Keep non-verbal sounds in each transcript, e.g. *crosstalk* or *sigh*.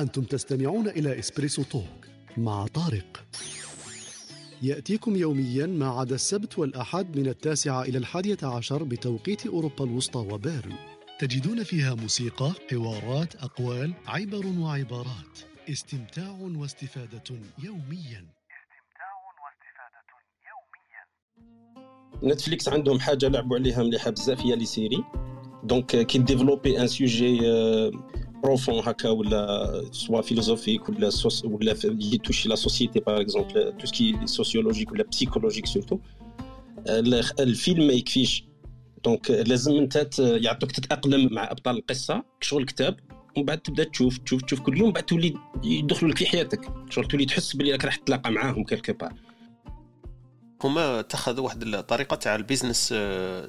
أنتم تستمعون إلى إسبريسو توك مع طارق. يأتيكم يوميا ما عدا السبت والأحد من التاسعة إلى الحادية عشر بتوقيت أوروبا الوسطى وبيرن. تجدون فيها موسيقى، حوارات، أقوال، عبر وعبارات. استمتاع واستفادة يوميا. نتفليكس عندهم حاجة لعبوا عليها مليحة بزاف هي les séries. donc كي développer un sujet profond هكا ولا soit philosophique ولا سوس ولا يتوشي la société par exemple tout ce qui est sociologique ولا psychologique surtout الفيلم ما يكفيش donc لازم انت يعطوك تتأقلم مع أبطال القصة. كشغل كتاب ومن بعد تبدأ تشوف تشوف تشوف كل يوم بعد تولي يدخلوا لك في حياتك. شغل تولي تحس بلي راك راح تتلاقى معاهم quelque part هما اتخذوا واحد الطريقة تاع ال business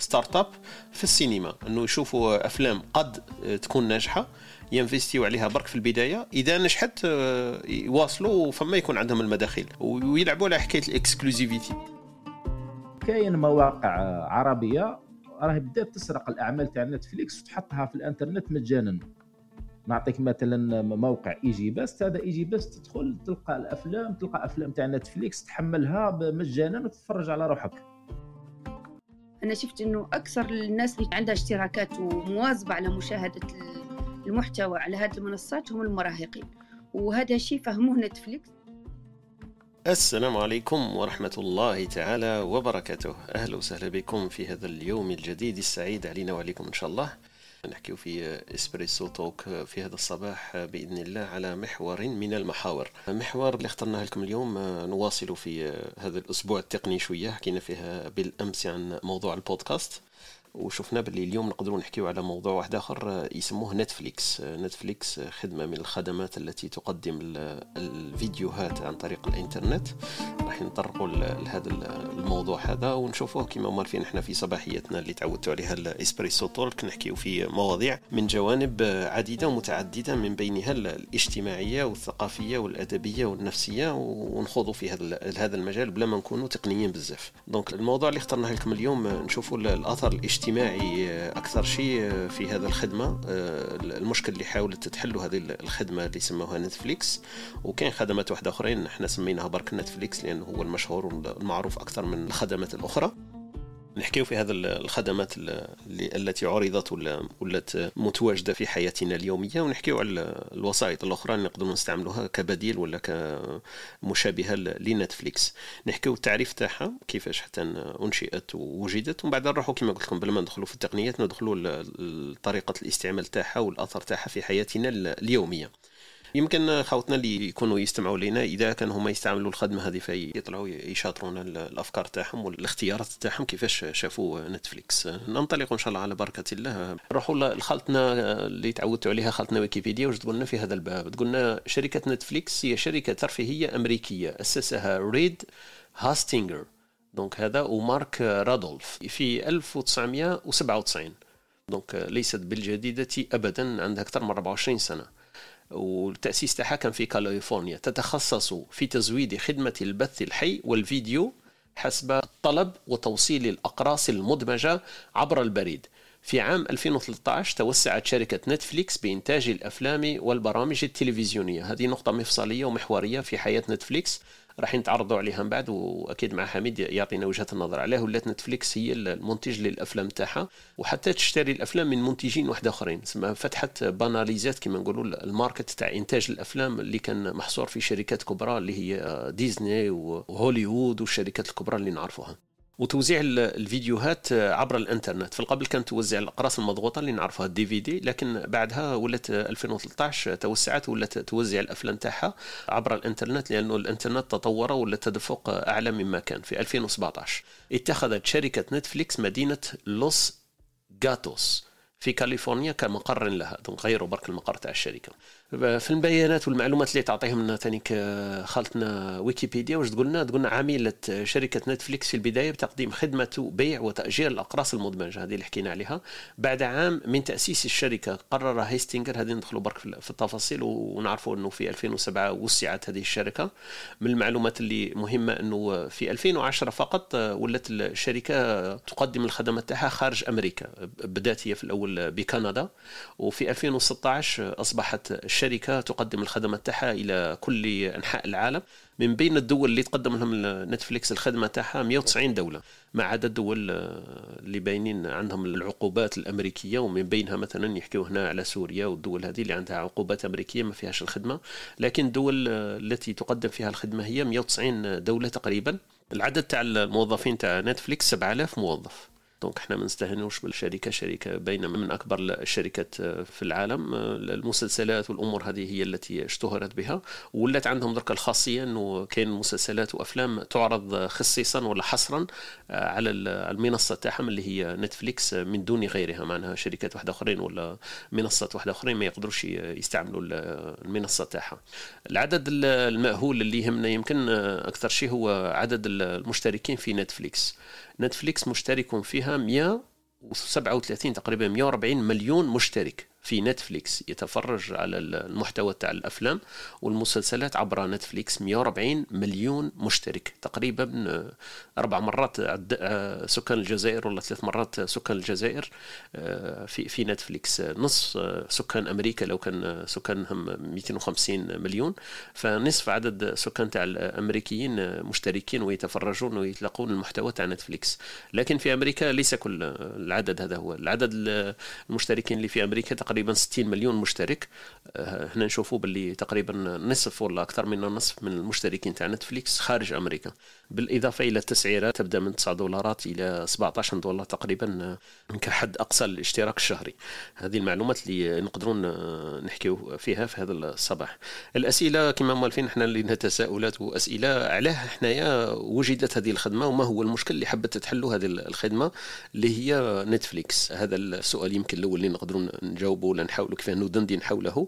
start-up في السينما إنه يشوفوا أفلام قد تكون ناجحة. ينفستيو عليها برك في البداية. إذا نجحت آه، يواصلوا فما يكون عندهم المداخيل. ويلعبوا على حكاية ال exclusivité. كاين مواقع عربية راهي بدات تسرق الأعمال تاع نتفليكس وتحطها في الإنترنت مجانا. نعطيك مثلا موقع EgyBest هذا EgyBest تدخل تلقى الأفلام تلقى أفلام تاع نتفليكس تحملها مجانا وتتفرج على روحك. أنا شفت إنه أكثر الناس اللي عندها اشتراكات ومواظبة على مشاهدة المحتوى على هذه المنصات هم المراهقين. وهذا شيء فهموه نتفليكس؟ السلام عليكم ورحمة الله تعالى وبركاته. أهلا وسهلا بكم في هذا اليوم الجديد السعيد علينا وعليكم إن شاء الله. نحكي في إسبريسو توك في هذا الصباح بإذن الله على محور من المحاور. محور اللي اخترناه لكم اليوم نواصل في هذا الأسبوع التقني شوية. حكينا فيها بالأمس عن موضوع البودكاست. وشفنا باللي اليوم نقدروا نحكيو على موضوع واحد آخر يسموه نتفليكس. نتفليكس خدمة من الخدمات التي تقدم الفيديوهات عن طريق الإنترنت. راح نطرقوا لهذا الموضوع هذا ونشوفوه كما موالفين إحنا في صباحيتنا اللي تعودتوا عليها الإسبريسو توك نحكيو في مواضيع من جوانب عديدة ومتعددة من بينها الاجتماعية والثقافية والأدبية والنفسية ونخوضوا في هذا هذا المجال بلا ما نكونوا تقنيين بزاف. donc الموضوع اللي اخترناه لكم اليوم نشوفوا الأثر الاجتماعي اجتماعي أكثر شيء في هذا الخدمة المشكل اللي حاولت تحل هذه الخدمة اللي سموها نتفليكس. وكاين خدمات واحدة أخرين إحنا سميناها برك نتفليكس لأنه هو المشهور والمعروف أكثر من الخدمات الأخرى. نحكيو في هذه الخدمات التي عرضت ولا ولات متواجدة في حياتنا اليومية ونحكيو على الوسائط الأخرى اللي نقدروا نستعملوها كبديل ولا كمشابهة لنتفليكس. نحكيو التعريف تاعها كيفاش حتى أنشئت ووجدت ومن بعد نروحوا كما قلت لكم بلا ما ندخلوا في التقنيات ندخلوا طريقة الاستعمال تاعها والأثر تاعها في حياتنا اليومية. يمكن خوتنا اللي يكونوا يستمعوا لنا إذا كانوا هما يستعملوا الخدمة هذه فيطلعوا يشاطرونا الأفكار تاعهم والاختيارات تاعهم كيفاش شافوا نتفليكس ننطلق إن شاء الله على بركة الله. نروحوا لخالتنا اللي تعودتوا عليها خالتنا ويكيبيديا واش تقول لنا في هذا الباب؟ تقولنا شركة نتفليكس هي شركة ترفيهية أمريكية اسسها ريد هاستينجر donc هذا ومارك راندولف. في 1997 donc ليست بالجديدة أبدا عندها أكثر من 24 سنة. والتأسيس تاعها كان في كاليفورنيا. تتخصص في تزويد خدمة البث الحي والفيديو حسب الطلب وتوصيل الأقراص المدمجة عبر البريد. في عام 2013 توسعت شركة نتفليكس بإنتاج الأفلام والبرامج التلفزيونية. هذه نقطة مفصلية ومحورية في حياة نتفليكس. راح نتعرضوا عليها من بعد وأكيد مع حميد يعطينا وجهة النظر عليه ولات نتفليكس هي المنتج للأفلام تاعها وحتى تشتري الأفلام من منتجين واحد آخرين. تسمى فتحت banalisa ت كما نقولوا ال market تاع إنتاج الأفلام اللي كان محصور في شركات كبرى اللي هي ديزني وهوليوود والشركات الكبرى اللي نعرفوها. وتوزيع الفيديوهات عبر الإنترنت. في القبل كانت توزع الأقراص المضغوطة اللي نعرفها ال DVD لكن بعدها ولات 2013 توسعت ولات توزع الأفلام تاعها عبر الإنترنت لأنه الإنترنت تطور ولا تدفق أعلى مما كان في 2017 اتخذت شركة نتفليكس مدينة لوس جاتوس في كاليفورنيا كمقر لها غيروا برك المقر تاع الشركة. في البيانات والمعلومات اللي تعطيهم لنا ثاني خالتنا ويكيبيديا واش تقولنا؟ تقولنا عملت شركة نتفليكس في البداية بتقديم خدمة بيع وتأجير الأقراص المدمجة هذه اللي حكينا عليها. بعد عام من تأسيس الشركة قرر هيستينجر هذه ندخلوا برك في التفاصيل ونعرفوا إنه في 2007 وسعت هذه الشركة. من المعلومات اللي مهمة إنه في 2010 فقط ولت الشركة تقدم الخدمات تاعها خارج أمريكا بدأت هي في الأول بكندا. وفي 2016 أصبحت الشركة تقدم الخدمات تاعها إلى كل أنحاء العالم. من بين الدول اللي تقدم لهم نتفليكس الخدمة تاعها 190 دولة ما عدا الدول اللي باينين عندهم العقوبات الأمريكية ومن بينها مثلا يحكيو هنا على سوريا والدول هذه اللي عندها عقوبات أمريكية ما فيهاش الخدمة. لكن الدول التي تقدم فيها الخدمة هي 190 دولة تقريبا. العدد تاع الموظفين تاع نتفليكس 7000 موظف. donc إحنا ما نستهنوش بالشركة. شركة بين من أكبر الشركات في العالم. المسلسلات والأمور هذه هي التي اشتهرت بها. ولات عندهم درك الخاصية إنه كاين مسلسلات وأفلام تعرض خصيصا ولا حصرا على المنصة تاعهم اللي هي نتفليكس من دون غيرها. معناها شركات واحدة أخرين ولا منصات واحدة أخرين ما يقدروش يستعملوا المنصة تاعها. العدد المهول اللي يهمنا يمكن أكثر شيء هو عدد المشتركين في نتفليكس. نتفليكس مشترك فيها 137 تقريبا 140 مليون مشترك. في نتفليكس يتفرج على المحتوى تاع الأفلام والمسلسلات عبر نتفليكس 140 مليون مشترك. تقريبا أربع مرات سكان الجزائر ولا ثلاث مرات سكان الجزائر في في نتفليكس نصف سكان أمريكا لو كان سكانهم 250 مليون. فنصف عدد سكان تاع الأمريكيين مشتركين ويتفرجون ويتلقون المحتوى تاع نتفليكس لكن في أمريكا ليس كل العدد هذا هو. العدد المشتركين اللي في أمريكا تقريبا 60 مليون مشترك. هنا نشوفوا باللي تقريبا نصف ولا أكثر من النصف من المشتركين تاع نتفليكس خارج أمريكا. بالإضافة إلى التسعيرات تبدأ من 9 دولارات إلى 17 دولار تقريبا كحد أقصى الاشتراك الشهري. هذه المعلومات اللي نقدرون نحكيو فيها في هذا الصباح. الأسئلة كما موالفين إحنا لنا تساؤلات وأسئلة علاه حنايا وجدت هذه الخدمة وما هو المشكل اللي حبت تحلوا هذه الخدمة اللي هي نتفليكس؟ هذا السؤال يمكن الأول اللي نقدرون نجاوبه ولا نحاولوا كيف ندندن حوله.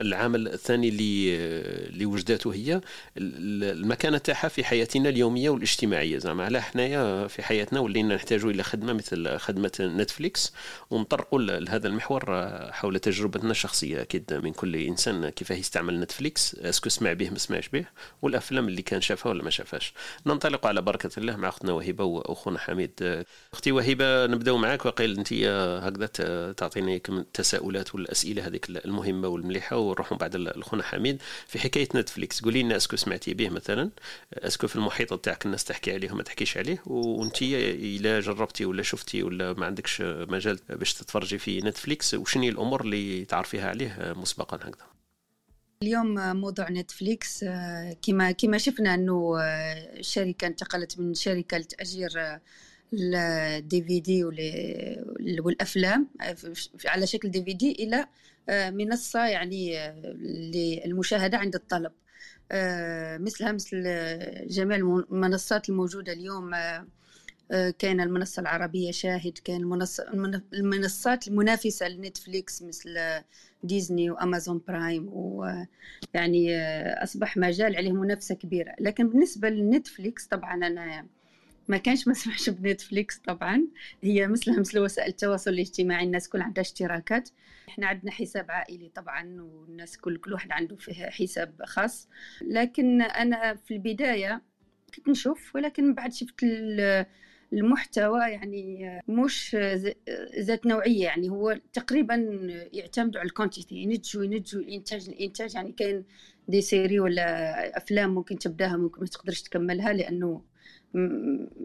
العامل الثاني اللي اللي وجدته هي المكانه تاعها في حياتنا اليومية والاجتماعية. زعما على حنايا في حياتنا ولينا نحتاجوا إلى خدمة مثل خدمة نتفليكس ونطرقوا لهذا المحور حول تجربتنا الشخصية. أكيد من كل إنسان كيف يستعمل نتفليكس est-ce que سمع به ما سمعش به والأفلام اللي كان شافها ولا ما شافهاش. ننطلق على بركة الله مع أختنا وهبة وأخونا حميد. أختي وهبة نبداو معك وقيل أنت هكذا تعطيني التساؤلات والأسئلة هذيك المهمة والمليحة ونروحوا بعد لأخونا حميد في حكاية نتفليكس. قولي لنا est-ce que سمعتي به مثلا؟ est-ce que في المحيط تاعك الناس تحكي عليه وما تحكيش عليه؟ وانت إلا جربتي ولا شفتي ولا ما عندكش مجال باش تتفرجي في نتفليكس؟ وشنو الأمور اللي تعرفيها عليه مسبقا هكذا؟ اليوم موضوع نتفليكس كما كما شفنا أنه الشركة انتقلت من شركة لتأجير ال DVD والأفلام على شكل DVD إلى منصة يعني للمشاهدة عند الطلب. مثلها مثل جميع المنصات الموجودة اليوم كان المنصة العربية شاهد المنصة المنصات المنافسة لنتفليكس مثل ديزني وأمازون برايم ويعني أصبح مجال عليه منافسة كبيرة. لكن بالنسبة لنتفليكس طبعا أنا ما كانش ما سمعش بنتفليكس طبعا. هي مثلها مثل وسائل التواصل الاجتماعي الناس كل عندها اشتراكات. إحنا عندنا حساب عائلي طبعا والناس كل كل واحد عنده فيه حساب خاص. لكن أنا في البداية كنت نشوف ولكن بعد شفت المحتوى يعني مش ذات نوعية. يعني هو تقريبا يعتمد على ال quantité ينتجوا ينتجوا الإنتاج الإنتاج يعني كاين des séries ولا أفلام ممكن تبدأها ممكن ما تقدرش تكملها لأنه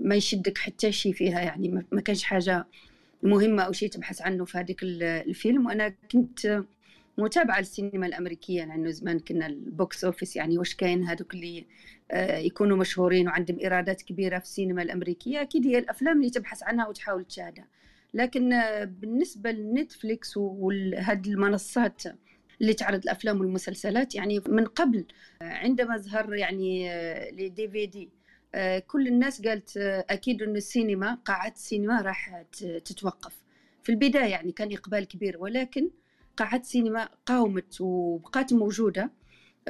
ما يشدك حتى شيء فيها يعني ما كانش حاجة مهمة أو شيء تبحث عنه في هذيك الفيلم. وأنا كنت متابعة للسينما الأمريكية لأنه زمان كنا ال box office يعني واش كاين هذوك اللي يكونوا مشهورين وعندهم إيرادات كبيرة في السينما الأمريكية. أكيد هي الأفلام اللي تبحث عنها وتحاول تشاهدها. لكن بالنسبة لنتفليكس وهذه المنصات اللي تعرض الأفلام والمسلسلات يعني من قبل عندما ظهر يعني les DVD كل الناس قالت أكيد أن السينما قاعات السينما راح تتوقف. في البداية يعني كان إقبال كبير ولكن قاعات السينما قاومت وبقات موجودة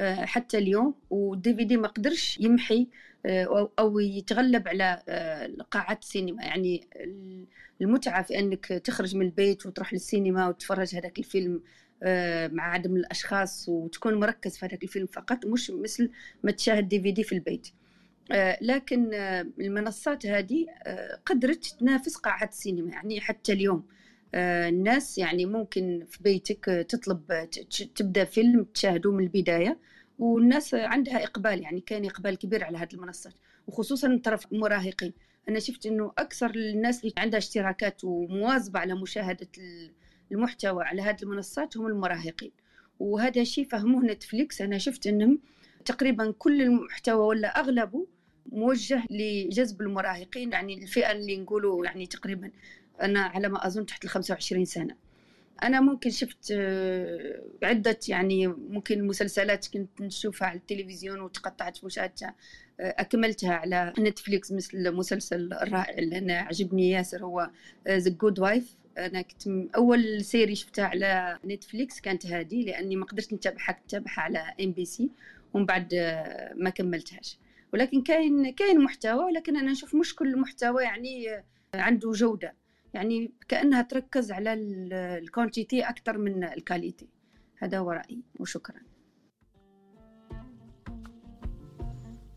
حتى اليوم. والدي في دي ما قدرش يمحي أو يتغلب على قاعات السينما. يعني المتعة في إنك تخرج من البيت وتروح للسينما وتتفرج هذاك الفيلم مع عدم الأشخاص وتكون مركز في هذاك الفيلم فقط مش مثل ما تشاهد دي في دي في البيت. لكن المنصات هذه قدرت تنافس قاعات السينما يعني حتى اليوم. آه، الناس يعني ممكن في بيتك تطلب تبدأ فيلم تشاهده من البداية والناس عندها إقبال يعني كان إقبال كبير على هذه المنصات وخصوصا طرف المراهقين. أنا شفت إنه أكثر الناس اللي عندها اشتراكات ومواظبة على مشاهدة المحتوى على هذه المنصات هم المراهقين. وهذا شيء فهموه نتفليكس. أنا شفت إنهم تقريبا كل المحتوى ولا أغلبه موجه لجذب المراهقين يعني الفئة اللي نقولوا يعني تقريبا أنا على ما أظن تحت ال 25 سنة. أنا ممكن شفت آه، عدة يعني ممكن مسلسلات كنت نشوفها على التلفزيون وتقطعت مشاهدتها آه، أكملتها على نتفليكس مثل مسلسل الرائع اللي أنا عجبني ياسر هو The Good Wife أنا كنت أول série شفتها على نتفليكس كانت هذه لأني ما قدرت نتابعها كنت نتابعها على إم بي سي. ومن بعد آه، ما كملتهاش. ولكن كاين كاين محتوى ولكن أنا نشوف مش كل المحتوى يعني عنده جودة. يعني كأنها تركز على ال quantité أكثر من ال qualité هذا هو رأيي وشكرا.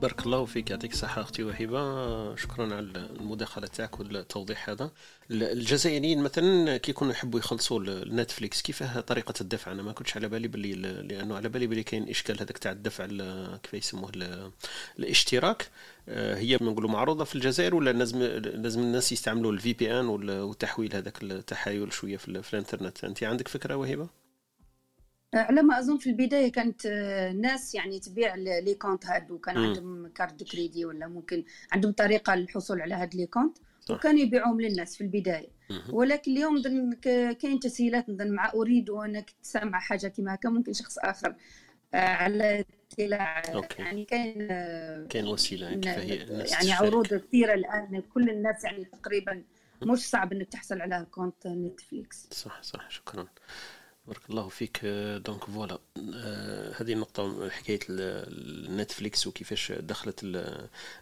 بارك الله فيك يعطيك الصحة أختي وهبة. شكرا على المداخلة تاعك والتوضيح هذا. الجزائريين مثلا كي يكونوا يحبوا يخلصوا النتفليكس. كيفاه طريقة الدفع؟ أنا ما كنتش على بالي باللي لأنه على بالي باللي كاين إشكال هذاك تاع الدفع كيف يسموه الاشتراك. آه، هي نقولوا معروضة في الجزائر ولا لازم لازم الناس يستعملوا ال VPN والتحويل هذاك التحايل شوية في الإنترنت؟ أنت عندك فكرة وهبة؟ على ما أظن في البداية كانت ناس يعني تبيع les comptes هاد وكان عندهم carte crédit ولا ممكن عندهم طريقة للحصول على هاد les comptes وكانوا يبيعوهم للناس في البداية. ولكن اليوم كاين تسهيلات مع أوريدو أنا كنت سامعه حاجة كما هكا ممكن شخص آخر آه، على اطلاع. يعني كاين كاين وسيلة يعني, يعني عروض كثيرة الآن. كل الناس يعني تقريبا مش صعب إنك تحصل على compte نتفليكس. صح صح. شكرا. بارك الله فيك. donc voilà هذه النقطة حكاية النتفليكس وكيفاش دخلت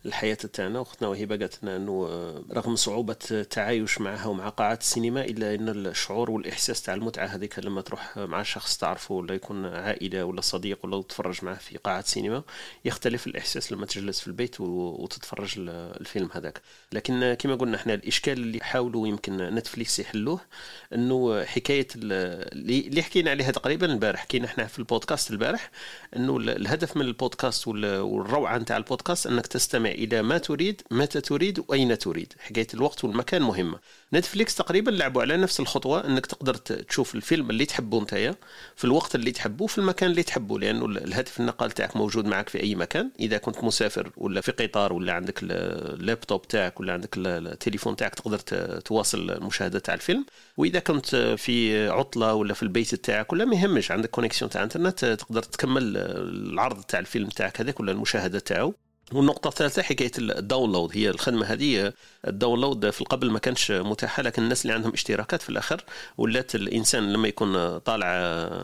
الحياة تاعنا. وختنا وهبة قالت لنا إنه آه، رغم صعوبة التعايش معها ومع قاعات السينما إلا إن الشعور والإحساس تاع المتعة هذيك لما تروح مع شخص تعرفه ولا يكون عائلة ولا صديق ولا تتفرج معه في قاعة سينما يختلف الإحساس لما تجلس في البيت وتتفرج الفيلم هذاك. لكن كما قلنا إحنا الإشكال اللي حاولوا يمكن نتفليكس يحلوه إنه حكاية اللي حكينا عليها تقريبا البارح حكينا إحنا في البودكاست البارح إنه الهدف من البودكاست والروعة نتاع البودكاست إنك تستمع إلى ما تريد متى تريد وأين تريد. حكاية الوقت والمكان مهمة. نتفليكس تقريبا لعبوا على نفس الخطوة إنك تقدر تشوف الفيلم اللي تحبه نتايا في الوقت اللي تحبه في المكان اللي تحبه لأنه الهاتف النقال تاعك موجود معك في أي مكان. إذا كنت مسافر ولا في قطار ولا عندك اللابتوب تاعك ولا عندك التليفون تاعك تقدر تواصل المشاهده تاع الفيلم. وإذا كنت في عطلة ولا في البيت تاعك ولا ما يهمش عندك connexion تاع انترنت تقدر تكمل العرض تاع الفيلم تاعك هذاك ولا المشاهدة تاعو. والنقطة الثالثة حكاية ال download هي الخدمة هذه ال download في القبل ما كانش متاحة لكن الناس اللي عندهم اشتراكات في الآخر ولات الإنسان لما يكون طالع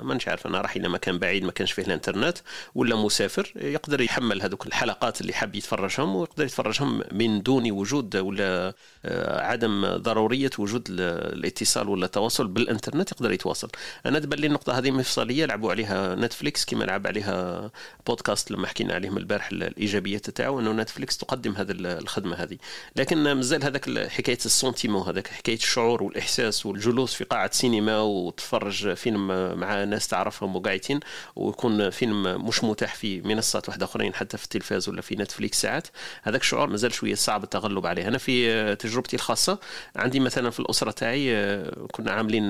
ما نش عارف أنا راح إلى مكان بعيد ما كانش فيه الإنترنت ولا مسافر يقدر يحمل هذوك الحلقات اللي حاب يتفرجهم ويقدر يتفرجهم من دون وجود ولا آه، عدم ضرورية وجود الاتصال ولا التواصل بالإنترنت يقدر يتواصل. أنا تبان لي النقطة هذه مفصلية لعبوا عليها نتفليكس كما لعب عليها بودكاست لما حكينا عليهم البارح الإيجابيات تاعو انه نتفليكس تقدم هذه الخدمة هذه. لكن مازال هذاك حكاية ال sentiment هذاك حكاية الشعور والإحساس والجلوس في قاعة سينما وتفرج فيلم مع ناس تعرفهم وقاعدين ويكون فيلم مش متاح في منصات واحدة أخرين حتى في التلفاز ولا في نتفليكس ساعات. هذاك الشعور مازال شوية صعب التغلب عليه. أنا في تجربتي الخاصة عندي مثلا في الأسرة تاعي كنا عاملين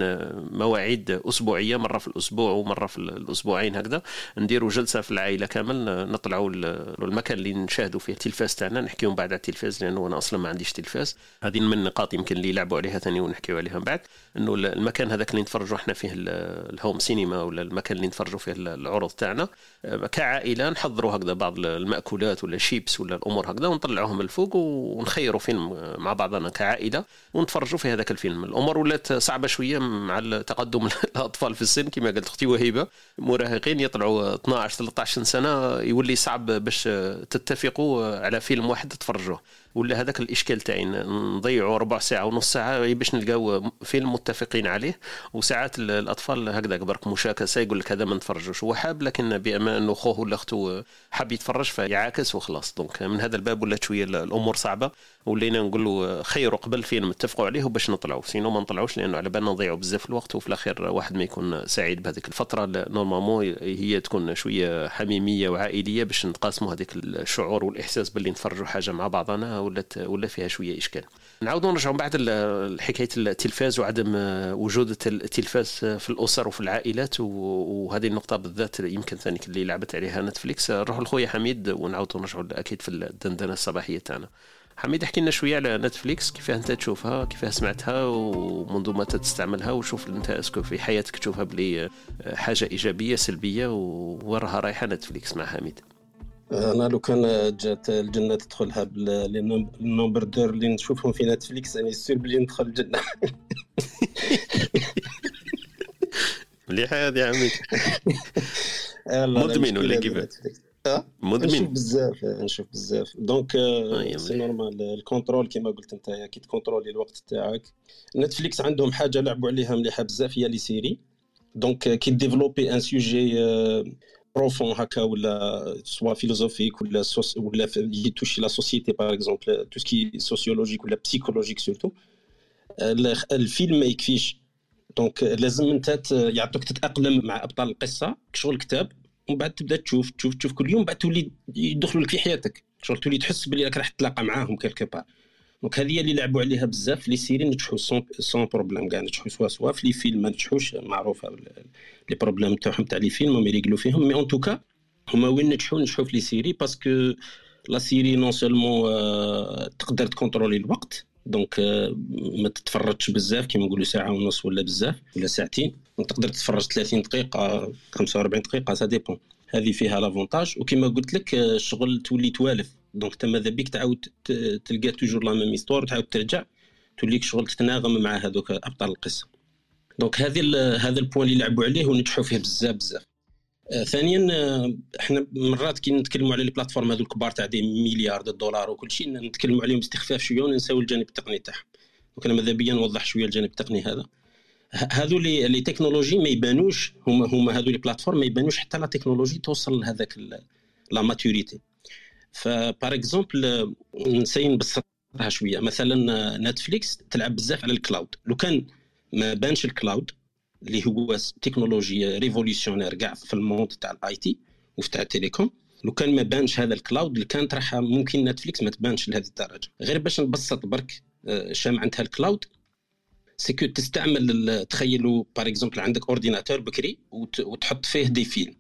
مواعيد أسبوعية مرة في الأسبوع ومرة في الأسبوعين هكذا. نديروا جلسة في العائلة كامل نطلعوا المكان اللي نشاهدوا فيه التلفاز تاعنا نحكيو بعد على التلفاز لأنه أنا أصلا ما عنديش تلفاز. هذه من النقاط يمكن اللي يلعبوا عليها ثاني ونحكيو عليها بعد. إنه المكان هذاك اللي نتفرجوا إحنا فيه الهوم سينما ولا المكان اللي نتفرجوا فيه العروض تاعنا كعائلة نحضروا هكذا بعض المأكولات ولا شيبس ولا الأمور هكذا ونطلعوهم الفوق ونخيروا فيلم مع بعضنا كعائلة ونتفرجوا في هذاك الفيلم. الأمور ولات صعبة شوية مع تقدم *laughs* الأطفال في السن كما قالت أختي وهيبة مراهقين يطلعوا 12 13 سنة يولي صعب باش تتفق نتفقوا على فيلم واحد تفرجوه ولا هذاك الإشكال تاعي نضيعوا ربع ساعة ونص ساعة باش نلقاو فيلم متفقين عليه. وساعات الأطفال هكذا برك مشاكسه يقول لك هذا ما نتفرجوش. هو حاب لكن بما أنه خوه ولا أخته حاب يتفرج فيعاكس وخلاص. donc من هذا الباب ولات شوية الأمور صعبة. ولينا نقول له خير قبل فيلم اتفقوا عليه باش نطلعوا. sinon ما نطلعوش لأنه على بالنا نضيعوا بزاف الوقت وفي الأخير واحد ما يكون سعيد بهذيك الفترة. normalement هي تكون شوية حميمية وعائلية باش نتقاسموا هذيك الشعور والإحساس باللي نتفرجوا حاجة مع بعضنا. ولات ولا فيها شوية إشكال. نعاودوا نرجعوا بعد حكايه التلفاز وعدم وجود التلفاز في الأسر وفي العائلات وهذه النقطة بالذات يمكن ثاني اللي لعبت عليها نتفليكس. نروحوا لخويا حميد ونعاودوا نرجعوا أكيد في الدندنة الصباحية تاعنا. حميد احكي لنا شوية على نتفليكس كيف انت تشوفها كيف سمعتها ومنذ متى تستعملها وشوف انت est-ce que في حياتك تشوفها بلي حاجة إيجابية سلبية وراها رايحة نتفليكس مع حميد. أنا لو كان جات الجنة تدخلها بال nombre d'heures اللي نشوفهم في نتفليكس راني sûr بلي ندخل الجنة. *laughs* مليحه هذه عمي. مدمن ولا كيف مدمن. نشوف بزاف نشوف بزاف. donc c'est normal ال contrôle كيما قلت أنت كي ت contrôler الوقت تاعك. نتفليكس عندهم حاجة لعبوا عليها مليحة بزاف هي les séries. donc كي développer un sujet profond هكا ولا soit philosophique ولا soc ولا ي toucher la société par exemple tout ce qui sociologique ولا psychologique surtout الفيلم ما يكفيش donc لازم انت يعطوك تتاقلم مع ابطال القصة شغل كتاب ومن بعد تبدا تشوف تشوف تشوف كل يوم بعد تولي يدخلوا لك في حياتك شغل تولي تحس بلي راك راح تتلاقى معاهم quelque part donc هذه اللي لعبوا عليها بزاف les séries نجحوا sans problème كاع نجحوا سوا سوا في les films ما نجحوش معروفة les problèmes تاعهم تاع les films هما يريڤلوا فيهم mais en tout cas هما وين نجحوا نجحوا في les séries parce que la série non seulement تقدر تكونترولي الوقت donc ما تتفرجش بزاف كيما نقولوا ساعة ونص ولا بزاف ولا ساعتين تقدر تتفرج 30 دقيقة 45 دقيقة ça dépend هذه فيها l'avantage وكما قلت لك الشغل تولي توالف. donc انت ماذا بيك تعاود تلقى toujours la même histoire وتعاود ترجع توليك شغل تتناغم مع هذوك أبطال القصة donc هذه هذا ال point اللي لعبوا عليه ونجحوا فيه بزاف بزاف. آه ثانيا آه إحنا مرات كي نتكلموا على les plateformes هذو الكبار تاع des milliards dollars وكل شيء نتكلموا عليهم باستخفاف شوية وننساو الجانب التقني تاعهم. donc أنا ماذا بيا نوضح شوية الجانب التقني هذا. هذو les les technologies ما يبانوش هما هما هذو les plateformes ما يبانوش حتى la technologie توصل لهذاك la maturité ف par exemple نسي نبسطها شوية. مثلا نتفليكس تلعب بزاف على ال cloud. لو كان ما بانش ال cloud اللي هو تكنولوجيا révolutionnaire كاع في ال monde تاع ال IT وفي تاع ال télécom لو كان ما بانش هذا ال cloud اللي كانت راح ممكن نتفليكس ما تبانش لهذه الدرجة. غير باش نبسط برك شام عندها ال cloud c'est que تستعمل تخيلوا par exemple عندك ordinateur بكري وتحط فيه des films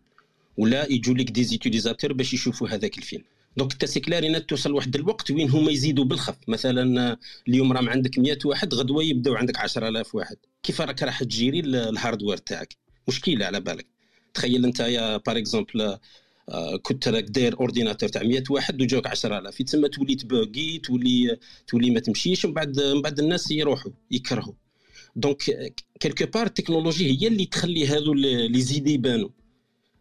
ولا يجوا لك des utilisateurs باش يشوفوا هذاك الفيلم. donc انت c'est clair توصل واحد الوقت وين هما يزيدوا بالخف. مثلا اليوم راهم عندك 100 واحد غدوة يبداو عندك 10000 واحد. كيف راك راح تجيري ال hardware تاعك؟ مشكلة على بالك. تخيل انت يا par exemple كنت راك داير ordinateur تاع 100 واحد وجاوك 10000 تسمى تولي تبوڨي تولي تولي ما تمشيش ومن بعد من بعد الناس يروحوا يكرهوا. donc quelque part ال technologie هي اللي تخلي هذو les idées يبانوا.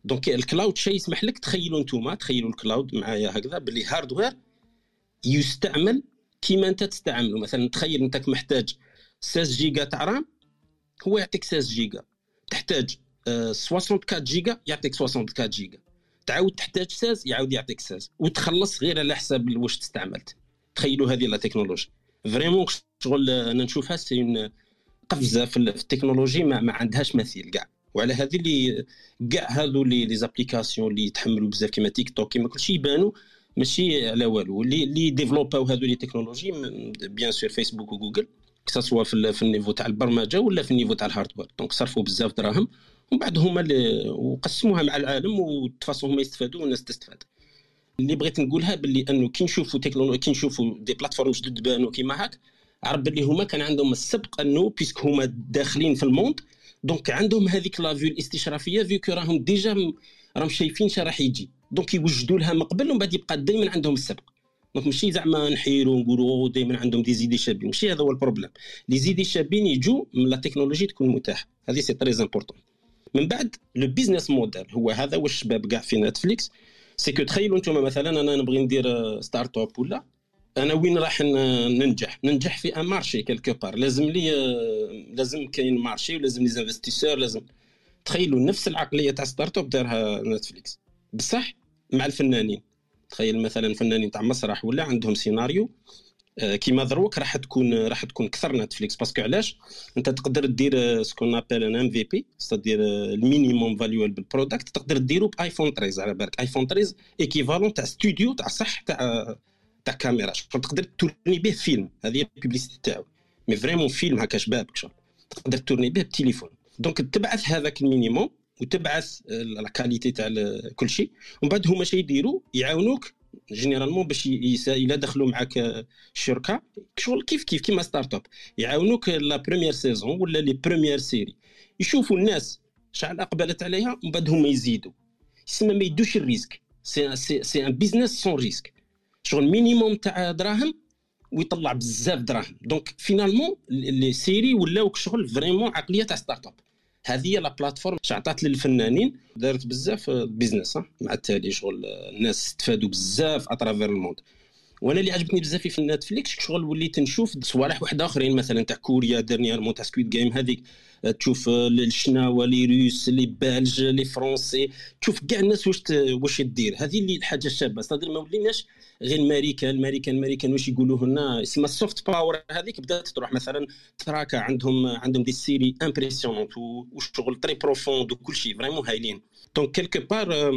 donc ال cloud شيء يسمح لك تخيلوا أنتم تخيلوا ال cloud معايا هكذا باللي hardware يستعمل كيما انت تستعمله مثلا تخيل انت محتاج 16 جيجا تاع RAM هو يعطيك 16 جيجا. تحتاج 64 جيجا يعطيك 64 جيجا. تعاود تحتاج 16 يعاود يعطيك 16 وتخلص غير على حساب واش تستعملت تخيلوا هذه la technologie. vraiment شغل أنا نشوفها c'est قفزة في التكنولوجي ما, ما عندهاش مثيل كاع. وعلى هذه اللي كاع هذو les les applications اللي يتحملوا بزاف كيما تيك توك كيما كلشي يبانوا ماشي على والو. اللي اللي développaw هذو les technologies bien sûr فيسبوك وجوجل كسوا في, في ال niveau تاع البرمجة ولا في ال niveau تاع ال hardware donc صرفوا بزاف دراهم ومن بعد هما وقسموها مع العالم وتفاصوا هما يستفادوا والناس تستفاد. اللي بغيت نقولها باللي أنه كي نشوفوا تكنولوجي كي نشوفوا des plateformes جدد بانوا كيما هاك عرف باللي هما كان عندهم السبق أنه puisque هما داخلين في ال monde donc عندهم هذيك la vue الاستشرافية فيكو راهم déjà راهم شايفين شا راح يجي. donc يوجدوا لها من قبل ومن بعد يبقى دائما عندهم السبق. donc ماشي زعما نحيروا ونقولوا دائما عندهم des idées شابين. ماشي هذا هو ال problème les idées شابين يجوا من la technologie تكون متاحة. هذه c'est très important من بعد le business model هو هذا والشباب كاع في نتفليكس c'est que تخيلوا أنتم مثلا أنا نبغي ندير startup ولا؟ أنا وين راح ننجح؟ ننجح في un marché quelque part لازم les لازم كاين marché ولازم les investisseurs لازم. تخيلوا نفس العقلية تاع startup دارها نتفليكس. بصح؟ مع الفنانين. تخيل مثلا فنانين تاع مسرح ولا عندهم سيناريو آه، كيما دروك راح تكون راح تكون أكثر نتفليكس. parce que علاش؟ أنت تقدر دير سكون ابل ان ام في بي ستادير المينيموم فاليوبل برودكت تقدر ديرو بآيفون 13 على بالك. آيفون 13 ايكيفالون تاع ستوديو تاع صح تاع تاع كاميرا. تقدر تورني به فيلم؟ هذه البيبليسيتي تاعو. مي فريمون فيلم هكا شبابك شغل تقدر تورني به بالتليفون دونك تبعث هذاك المينيموم وتبعث لا كاليتي تاع كل شيء. ومن بعد هما شي يديروا يعاونوك جينيرالمون باش إلا دخلوا معك الشركة. شغل كيف كيف؟ كيما startup يعاونوك la première saison ولا les premières séries يشوفوا الناس شحال أقبلت عليها ومن بعد هما يزيدوا. يسمى ما يدوش ال risque. c'est c'est un business sans risque شغل minimum تاع دراهم ويطلع بزاف دراهم. donc finalement les séries ولاو شغل vraiment عقلية تاع startup هذه هي la plateforme عطات للفنانين. دارت بزاف business مع التالي شغل الناس استفادوا بزاف à travers ال monde وأنا اللي عجبتني بزاف في نتفليكس شغل وليت نشوف صوالح واحد آخرين مثلا تاع كوريا ديرنييرمون تاع سكويد جيم هذيك. تشوف الشناوة لي روس لي بلج لي فرونسي تشوف كاع الناس واش واش دير هذه اللي الحاجة الشابه صدر ما وليناش غير الماريكان الماريكان الماريكان واش يقولوا لنا اسمها السوفت باور هذيك بدات تروح مثلا تراكا عندهم عندهم دي سيري امبرسيونونت وشغل تري بروفوند وكل شيء فريمون هايلين. دونك كيلكو بار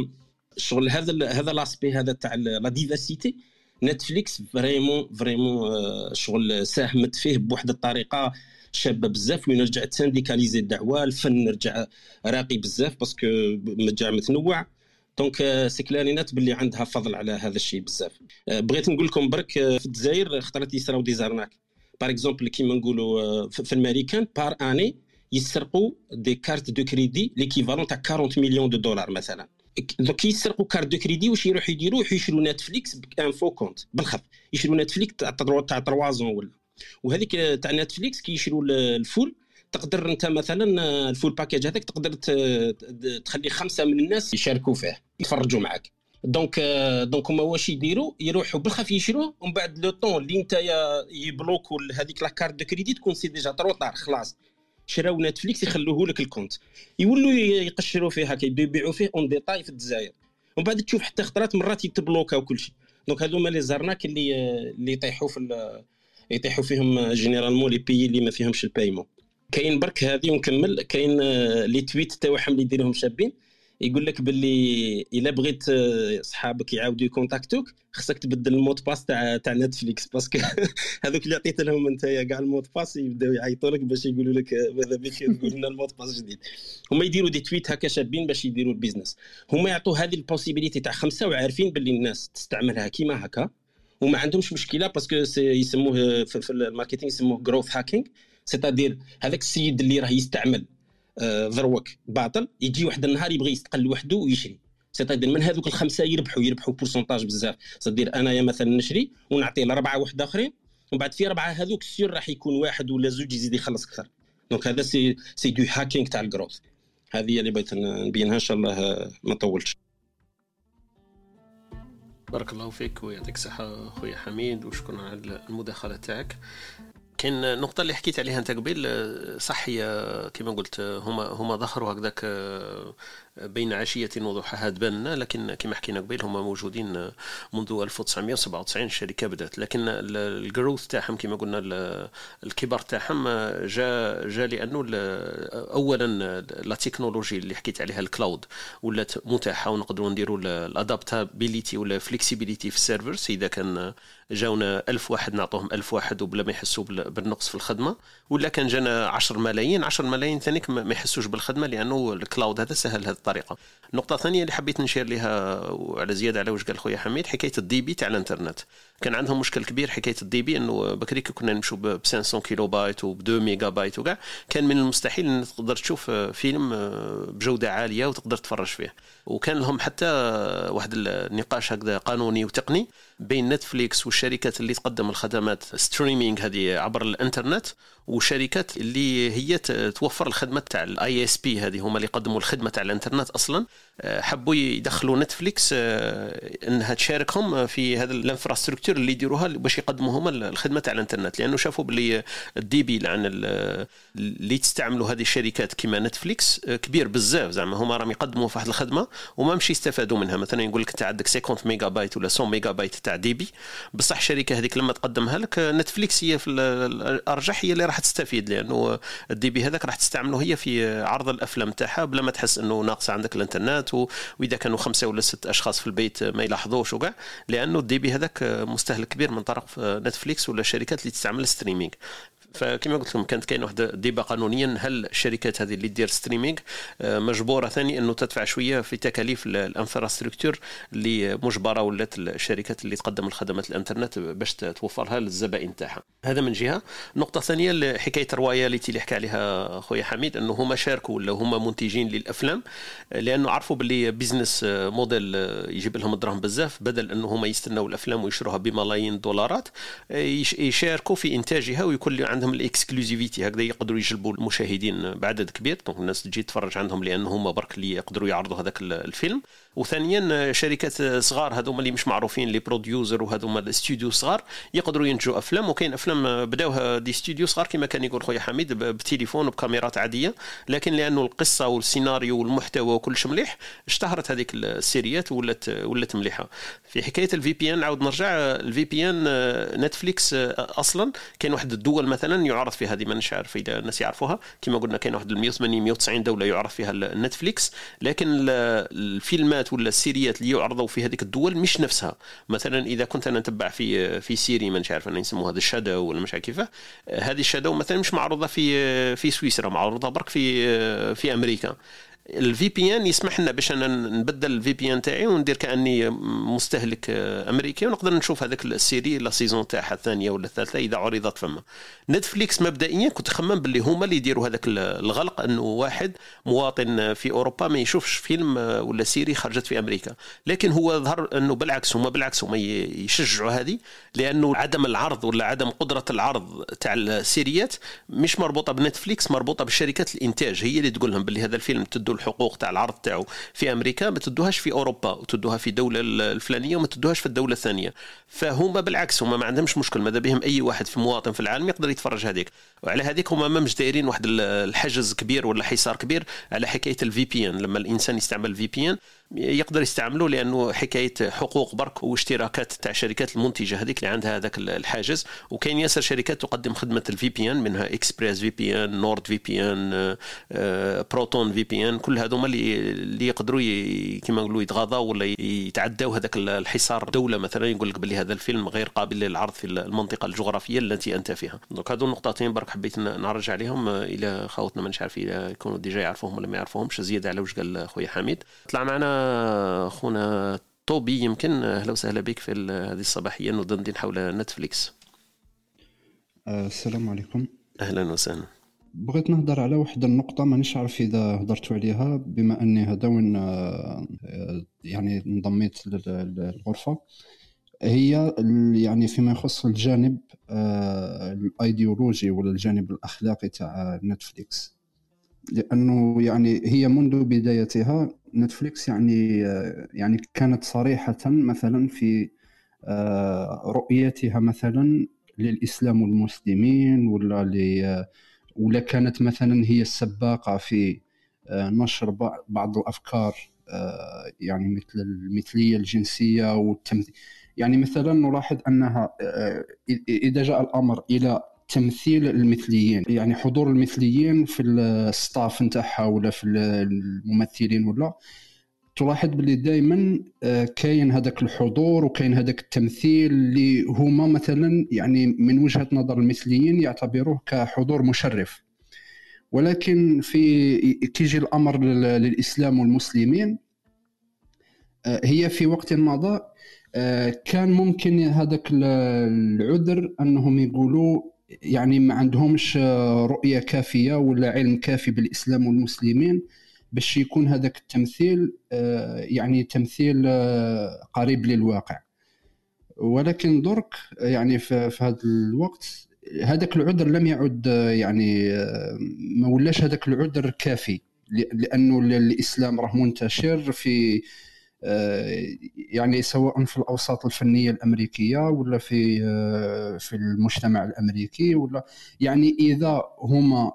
شغل هذا هذا لاسبي هذا تاع لا ديفرسيتي نتفليكس فريمون فريمون شغل ساهمت فيه بواحد الطريقة شابة بزاف وين رجعت تسانديكاليزي الدعوة الفن رجع راقي بزاف باسكو رجع متنوع دونك سي كلارينات باللي عندها فضل على هذا الشيء بزاف. بغيت نقول لكم برك في الجزائر خطرات يصراو دي زارناك. باغ اكزومبل كيما نقولوا في الامريكان بار اني يسرقوا دي كارت دو كريدي ليكيفالون تاع 40 مليون دو دولار مثلا. دوك يسرقوا carte de crédit واش يروحوا يديروا؟ يشروا نتفليكس ب un faux compte بالخف. يشروا نتفليكس تاع تاع 3 زون ولا. وهذيك تاع نتفليكس كيشروا ال full تقدر انت مثلا ال full package هذاك تقدر تخلي خمسة من الناس يشاركوا فيه يتفرجوا معك donc donc هما واش يديروا؟ يروحوا بالخف يشروه ومن بعد le temps اللي انت يبلوكوا هذيك la carte de crédit تكون c'est déjà طار خلاص. شراو نتفليكس يخلوه لك ال compte. يولوا يقشروا فيه هكا يبيعوا فيه en détail في الجزائر. ومن بعد تشوف حتى خطرات مرات يتبلوكا وكل شيء. donc هذوما les arnaques اللي اللي يطيحوا في يطيحوا فيهم généralement les pays اللي ما فيهمش ال paiement كاين برك هذه ونكمل. كاين les tweets تاعهم اللي يديروهم شابين. يقول لك باللي إلا بغيت صحابك يعاودوا يكونتاكتوك خصك تبدل ال mot de passe تاع تاع نتفليكس. parce que *laughs* هذوك اللي عطيت لهم انت كاع ال mot de passe يبداو يعيطوا لك باش يقولوا لك ماذا بك؟ تقول لنا *laughs* ال mot de passe جديد. هما يديروا دي تويت هكا شابين باش يديروا ال business. هما يعطوا هذه ال possibilité تاع خمسة وعارفين باللي الناس تستعملها كيما هكا وما عندهمش مشكلة parce que يسموه في ال marketing يسموه growth hacking c'est-à-dire هذاك السيد اللي راه يستعمل ذروك باطل يجي واحد النهار يبغي يستقل وحده ويشري c'est-à-dire من هذوك الخمسه يربحوا يربحوا pourcentage بزاف c'est-à-dire انايا مثلا نشري ونعطي لاربعه واحد اخرين ومن بعد في اربعه هذوك sûr راح يكون واحد ولا زوج يزيد يخلص أكثر donc هذا c'est c'est du hacking تاع ال growth هذه اللي بغيت نبينها ان شاء الله ما طولتش بارك الله فيك ويعطيك الصحة خويا حميد وشكرا على المداخلة تاعك كاين النقطة اللي حكيت عليها أنت قبل صح هي كما قلت هما هما ظهروا هكذاك بين عشية وضحاها تبان. لكن كما حكينا قبل هما موجودين منذ 1997 الشركة بدأت. لكن ال growth تاعهم كما قلنا الكبر تاعهم جاء جاء لأنه أولا la technologie اللي حكيت عليها ال cloud ولات متاحة ونقدروا نديروا ال adaptabilité ولا flexibilité في ال servers إذا كان جاونا ألف واحد نعطوهم ألف واحد وبلا ما يحسوا بالنقص في الخدمة. ولا كان جانا 10 ملايين 10 ملايين ثانيك ما يحسوش بالخدمة لأنه ال cloud هذا سهل هذه الطريقة النقطه الثانية اللي حبيت نشير لها وعلى زيادة على واش قال خويا حميد حكاية ال débit تاع الإنترنت. كان عندهم مشكل كبير حكاية ال débit إنه بكري كنا نمشوا ب 500 كيلو بايت و 2 ميجا بايت وكاع كان من المستحيل إن تقدر تشوف فيلم بجودة عالية وتقدر تفرج فيه. وكان لهم حتى واحد النقاش هكذا قانوني وتقني بين نتفليكس والشركات اللي تقدم الخدمات streaming هذه عبر الإنترنت وشركات اللي هي توفر الخدمه تاع ال ISP هذه هما اللي يقدموا الخدمة تاع الإنترنت أصلا. آه، حبوا يدخلوا نتفليكس آه، إنها تشاركهم في هذا ال infrastructure اللي يديروها باش يقدموا هما الخدمة تاع الانترنت لأنه شافوا باللي ال débit لعن اللي تستعملوا هذه الشركات كيما نتفليكس آه، كبير بزاف. زعما هما راهم يقدموا في واحد الخدمة وما مشي يستفادوا منها. مثلا يقول لك أنت عندك 50 ميجا بايت ولا 100 ميجا بايت تاع débit. بصح الشركة هذيك لما تقدمها لك نتفليكس هي في الأرجح هي اللي راح تستفيد لأنه ال débit هذاك راح تستعمله هي في عرض الأفلام تاعها بلا ما تحس إنه ناقصة عندك الانترنت وإذا كانوا خمسة ولا ست أشخاص في البيت ما يلاحظوش وكاع. لأنه ال débit هذاك مستهلك كبير من طرف نتفليكس ولا الشركات اللي تستعمل streaming فكما قلت لكم كانت كاين واحد ال débat قانونيا هل الشركات هذه اللي دير streaming آه، مجبورة ثاني أنه تدفع شوية في تكاليف ال infrastructure اللي مجبره ولات الشركات اللي تقدم الخدمات الإنترنت باش توفرها للزبائن تاعها. هذا من جهة. نقطة ثانية حكايه ال royalty اللي حكى عليها خويا حميد أنه هما شاركوا ولا هما منتجين للأفلام لأنه عرفوا باللي business model يجيب لهم الدراهم بزاف بدل أنه هما يستناو الأفلام ويشروها بملايين الدولارات يشاركوا في إنتاجها ويكون عندهم ال exclusivité هكذا يقدروا يجلبوا المشاهدين بعدد كبير. donc الناس تجي تتفرج عندهم لأن هما برك اللي يقدروا يعرضوا هذاك الفيلم. وثانيا شركات صغار هذوما اللي مش معروفين les producers وهذوما الاستوديو صغار يقدروا ينتجوا أفلام. وكاين أفلام بداوها des studios صغار كما كان يقول خويا حميد بتليفون وبكاميرات عادية. لكن لأنه القصة والسيناريو والمحتوى وكلش مليح اشتهرت هذيك السيريات ولات ولات مليحة. في حكاية ال VPN نعاود نرجع. ال VPN نتفليكس أصلا كاين واحد الدول مثلا يعرض فيها هذه مانيش عارف اذا الناس يعرفوها. كما قلنا كاين واحد 180 190 دولة يعرض فيها نتفليكس لكن الفيلمات الفيلمات ولا السيريات اللي يعرضوا في هذيك الدول مش نفسها. مثلا إذا كنت أنا نتبع في في série ما عارف أنا يسموها هذا الشادو ولا مش عارف كيفاه هذه الشادو مثلا مش معروضة في في سويسرا معروضة برك في في أمريكا. ال VPN يسمح لنا باش أنا نبدل ال VPN تاعي وندير كأني مستهلك أمريكي ونقدر نشوف هذاك ال série la saison تاعها الثانية ولا الثالثة إذا عرضت فما. نتفليكس مبدئيا كنت خمم باللي هما اللي يديروا هذاك الغلق إنه واحد مواطن في أوروبا ما يشوفش فيلم ولا série خرجت في أمريكا. لكن هو ظهر إنه بالعكس هما بالعكس هما يشجعوا هذه لأنه عدم العرض ولا عدم قدرة العرض تاع السيريات مش مربوطة بنتفليكس مربوطة بشركات الإنتاج. هي اللي تقول لهم باللي هذا الفيلم تدوا الحقوق تاع العرض تاعو في أمريكا ما تدوهاش في أوروبا وتدوها في الدولة الفلانية وما تدوهاش في الدولة الثانية. فهما بالعكس هما ما عندهمش مشكل ماذا بهم أي واحد في مواطن في العالم يقدر يتفرج هذيك. وعلى هذيك هما ما مش دايرين واحد الحجز كبير ولا حصار كبير على حكاية ال VPN لما الإنسان يستعمل ال VPN يقدر يستعمله لأنه حكاية حقوق برك واشتراكات تاع الشركات المنتجة هذيك اللي عندها هذاك الحاجز. وكاين ياسر شركات تقدم خدمة ال VPN منها ExpressVPN NordVPN ProtonVPN كل هذوما اللي اللي يقدروا كما نقولوا يتغاضوا ولا يتعداو هذاك الحصار. دولة مثلا يقول لك باللي هذا الفيلم غير قابل للعرض في المنطقة الجغرافية التي أنت فيها. donc هذو النقطتين برك. حبيت نعرج عليهم إلى خوتنا ما نعرف اذا يكونوا déjà يعرفوهم ولا ما يعرفوهمش. زياده على واش قال خويا حميد. طلع معنا خونا طوبي يمكن. أهلا وسهلا بك في هذه الصباحية ندندن حول نتفليكس. آه، السلام عليكم. أهلا وسهلا. بغيت نهضر على واحد النقطة مانيش عارف إذا هضرتوا عليها بما أني هذا وين آه، يعني انضميت للغرفة. هي يعني فيما يخص الجانب آه، الايديولوجي ولا الجانب الأخلاقي تاع نتفليكس. لأنه يعني هي منذ بدايتها نتفليكس يعني يعني كانت صريحة مثلا في آه، رؤيتها مثلا للإسلام والمسلمين ولا ولا كانت مثلا هي السباقة في آه، نشر بعض الأفكار آه، يعني مثل المثلية الجنسية والتمثيل. يعني مثلا نلاحظ أنها إذا جاء الأمر إلى تمثيل المثليين يعني حضور المثليين في الستاف نتاعها ولا في الممثلين ولا تلاحظ باللي دائما آه، كاين هذاك الحضور وكاين هذاك التمثيل اللي هما مثلا يعني من وجهة نظر المثليين يعتبروه كحضور مشرف. ولكن في كيجي الأمر للإسلام والمسلمين آه، هي في وقت مضى آه، كان ممكن هذاك العذر أنهم يقولوا يعني ما عندهمش رؤية كافية ولا علم كافي بالإسلام والمسلمين باش يكون هذاك التمثيل آه، يعني تمثيل آه، قريب للواقع. ولكن درك يعني في هذا الوقت هذاك العذر لم يعد يعني ما ولاش هذاك العذر كافي لأنه الاسلام راه منتشر في يعني سواء في الأوساط الفنية الأمريكية ولا في في المجتمع الأمريكي ولا يعني إذا هما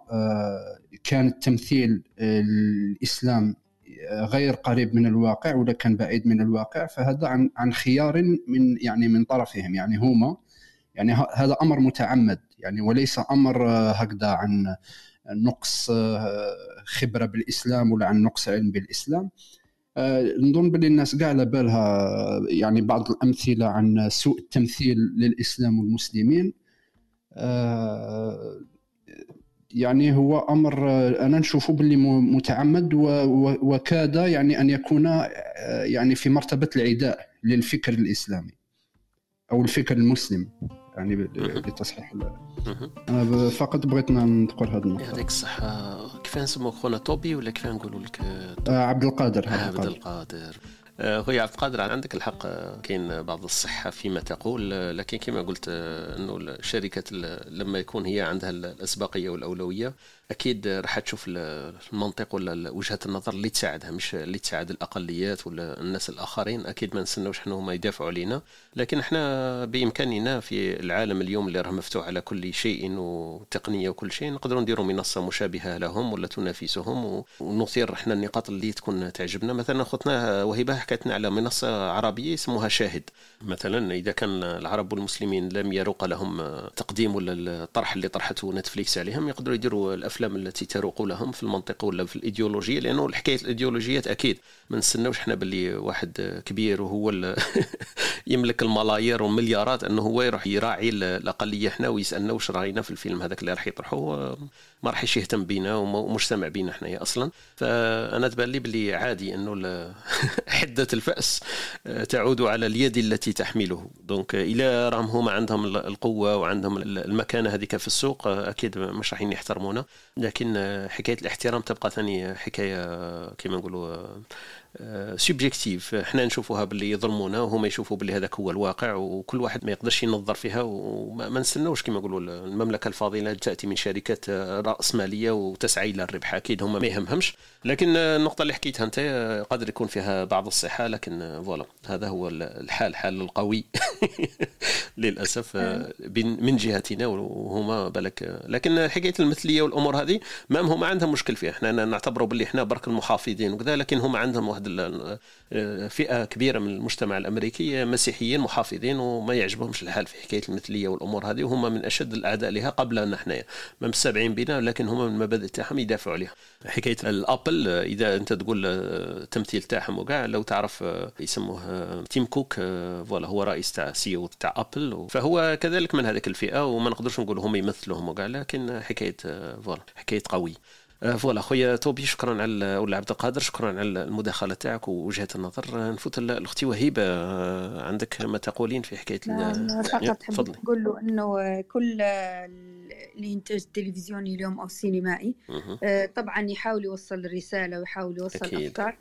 كان التمثيل الإسلام غير قريب من الواقع ولا كان بعيد من الواقع فهذا عن عن خيار من يعني من طرفهم يعني هما يعني هذا أمر متعمد يعني وليس أمر هكذا عن نقص خبرة بالإسلام ولا عن نقص علم بالإسلام. نظن باللي الناس كاع على بالها يعني بعض الأمثلة عن سوء التمثيل للإسلام والمسلمين. يعني هو أمر أنا نشوفه باللي متعمد وكاد يعني أن يكون يعني في مرتبة العداء للفكر الإسلامي أو الفكر المسلم. يعني بتصحيح أنا فقط بغيت نذكر هذا النقطة. يعطيك الصحة. كيف نسموك خونا توبي ولا كيف نقولوا لك؟ آه عبد القادر عبد القادر. آه، خويا عبد القادر عندك الحق. آه، كاين بعض الصحة فيما تقول آه، لكن كما قلت أنه الشركة لما يكون هي عندها الأسبقية والأولوية أكيد راح تشوف المنطق ولا وجهة النظر اللي تساعدها مش اللي تساعد الأقليات ولا الناس الآخرين. أكيد ما نستناوش حنا هما يدافعوا علينا. لكن إحنا بإمكاننا في العالم اليوم اللي راه مفتوح على كل شيء وتقنية وكل شيء نقدروا نديروا منصة مشابهة لهم ولا تنافسهم. ونثير إحنا النقاط اللي تكون تعجبنا. مثلا أخوتنا وهبه حكت على منصة عربية اسمها شاهد. مثلا إذا كان العرب والمسلمين لم يروق لهم تقديم ولا الطرح اللي طرحته نتفليكس عليهم يقدروا يديروا الأفلام التي تروق لهم في المنطقة ولا في الإيديولوجية؟ لأنه الحكاية الايديولوجيات أكيد ما نستناوش إحنا باللي واحد كبير وهو *laughs* يملك الملايير والمليارات أنه هو يروح يراعي الأقلية إحنا ويسألنا واش رأينا في الفيلم هذاك اللي راح يطرحه. ما راحش يهتم بينا ومش سامع بينا حنايا أصلا. فأنا تبان لي بلي عادي إنه *laughs* حدة الفأس آه، تعود على اليد التي تحمله. donc إلى راهم هما عندهم القوة وعندهم المكانة هذيك في السوق آه، أكيد مش راح يحترمونا. لكن آه، حكاية الاحترام تبقى ثاني حكاية كما نقولوا subjectif حنا نشوفوها باللي يظلمونا وهما يشوفوا باللي هذاك هو الواقع وكل واحد ما يقدرش ينظر فيها وما نستناوش كما نقولوا المملكة الفاضلة تأتي من شركات راسماليه وتسعى إلى الربح. أكيد هما ما يهمهمش. لكن النقطة اللي حكيتها أنت قادر يكون فيها بعض الصحة لكن فوالا هذا هو الحال حال القوي. *laughs* للأسف من جهتنا وهما بالك. لكن حكاية المثلية والأمور هذه ما هما عندهم مشكل فيها. إحنا نعتبروا باللي إحنا برك المحافظين وكذا لكن هما عندهم واحد فئة كبيرة من المجتمع الأمريكي مسيحيين محافظين وما يعجبهمش الحال في حكاية المثلية والأمور هذه وهم من أشد الأعداء لها قبل حنايا ما مستبعين بنا لكن هما من المبادئ تاعهم يدافعوا عليها. حكاية ال Apple إذا أنت تقول التمثيل تاعهم وكاع لو تعرف يسموه Tim Cook voilà هو رئيس تاع سي تاع Apple فهو كذلك من هذيك الفئة وما نقدرش نقول هم يمثلوهم وكاع لكن حكاية voilà حكاية قوي. آه، voilà خويا توبي شكرا على ولا عبد القادر شكرا على المداخلة تاعك ووجهة النظر نفوت الأختي وهيبه آه، عندك ما تقولين في حكاية فقط حبيت نقول له إنه كل الإنتاج التلفزيوني اليوم أو السينمائي طبعا يحاول يوصل رساله ويحاول يوصل أكيد. أفكار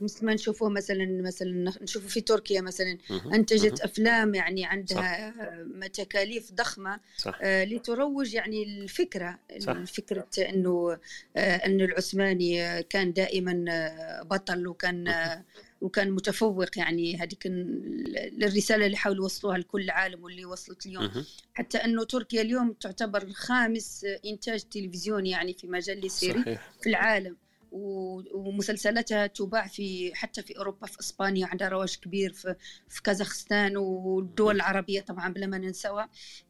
مثل ما نشوفه مثلا مثلا نشوفه في تركيا مثلا أنتجت أفلام يعني عندها صح. تكاليف ضخمة صح. لتروج يعني الفكرة صح. فكره إنه أن العثماني كان دائما آه، بطل وكان آه، وكان متفوق يعني. هذيك الرساله اللي حاولوا يوصلوها لكل العالم واللي وصلت اليوم. حتى انه تركيا اليوم تعتبر خامس إنتاج تلفزيوني يعني في مجال السيري في العالم. ومسلسلاتها تباع في حتى في أوروبا في إسبانيا عندها رواج كبير في, في كازاخستان والدول العربية طبعا بلا ما ننسوا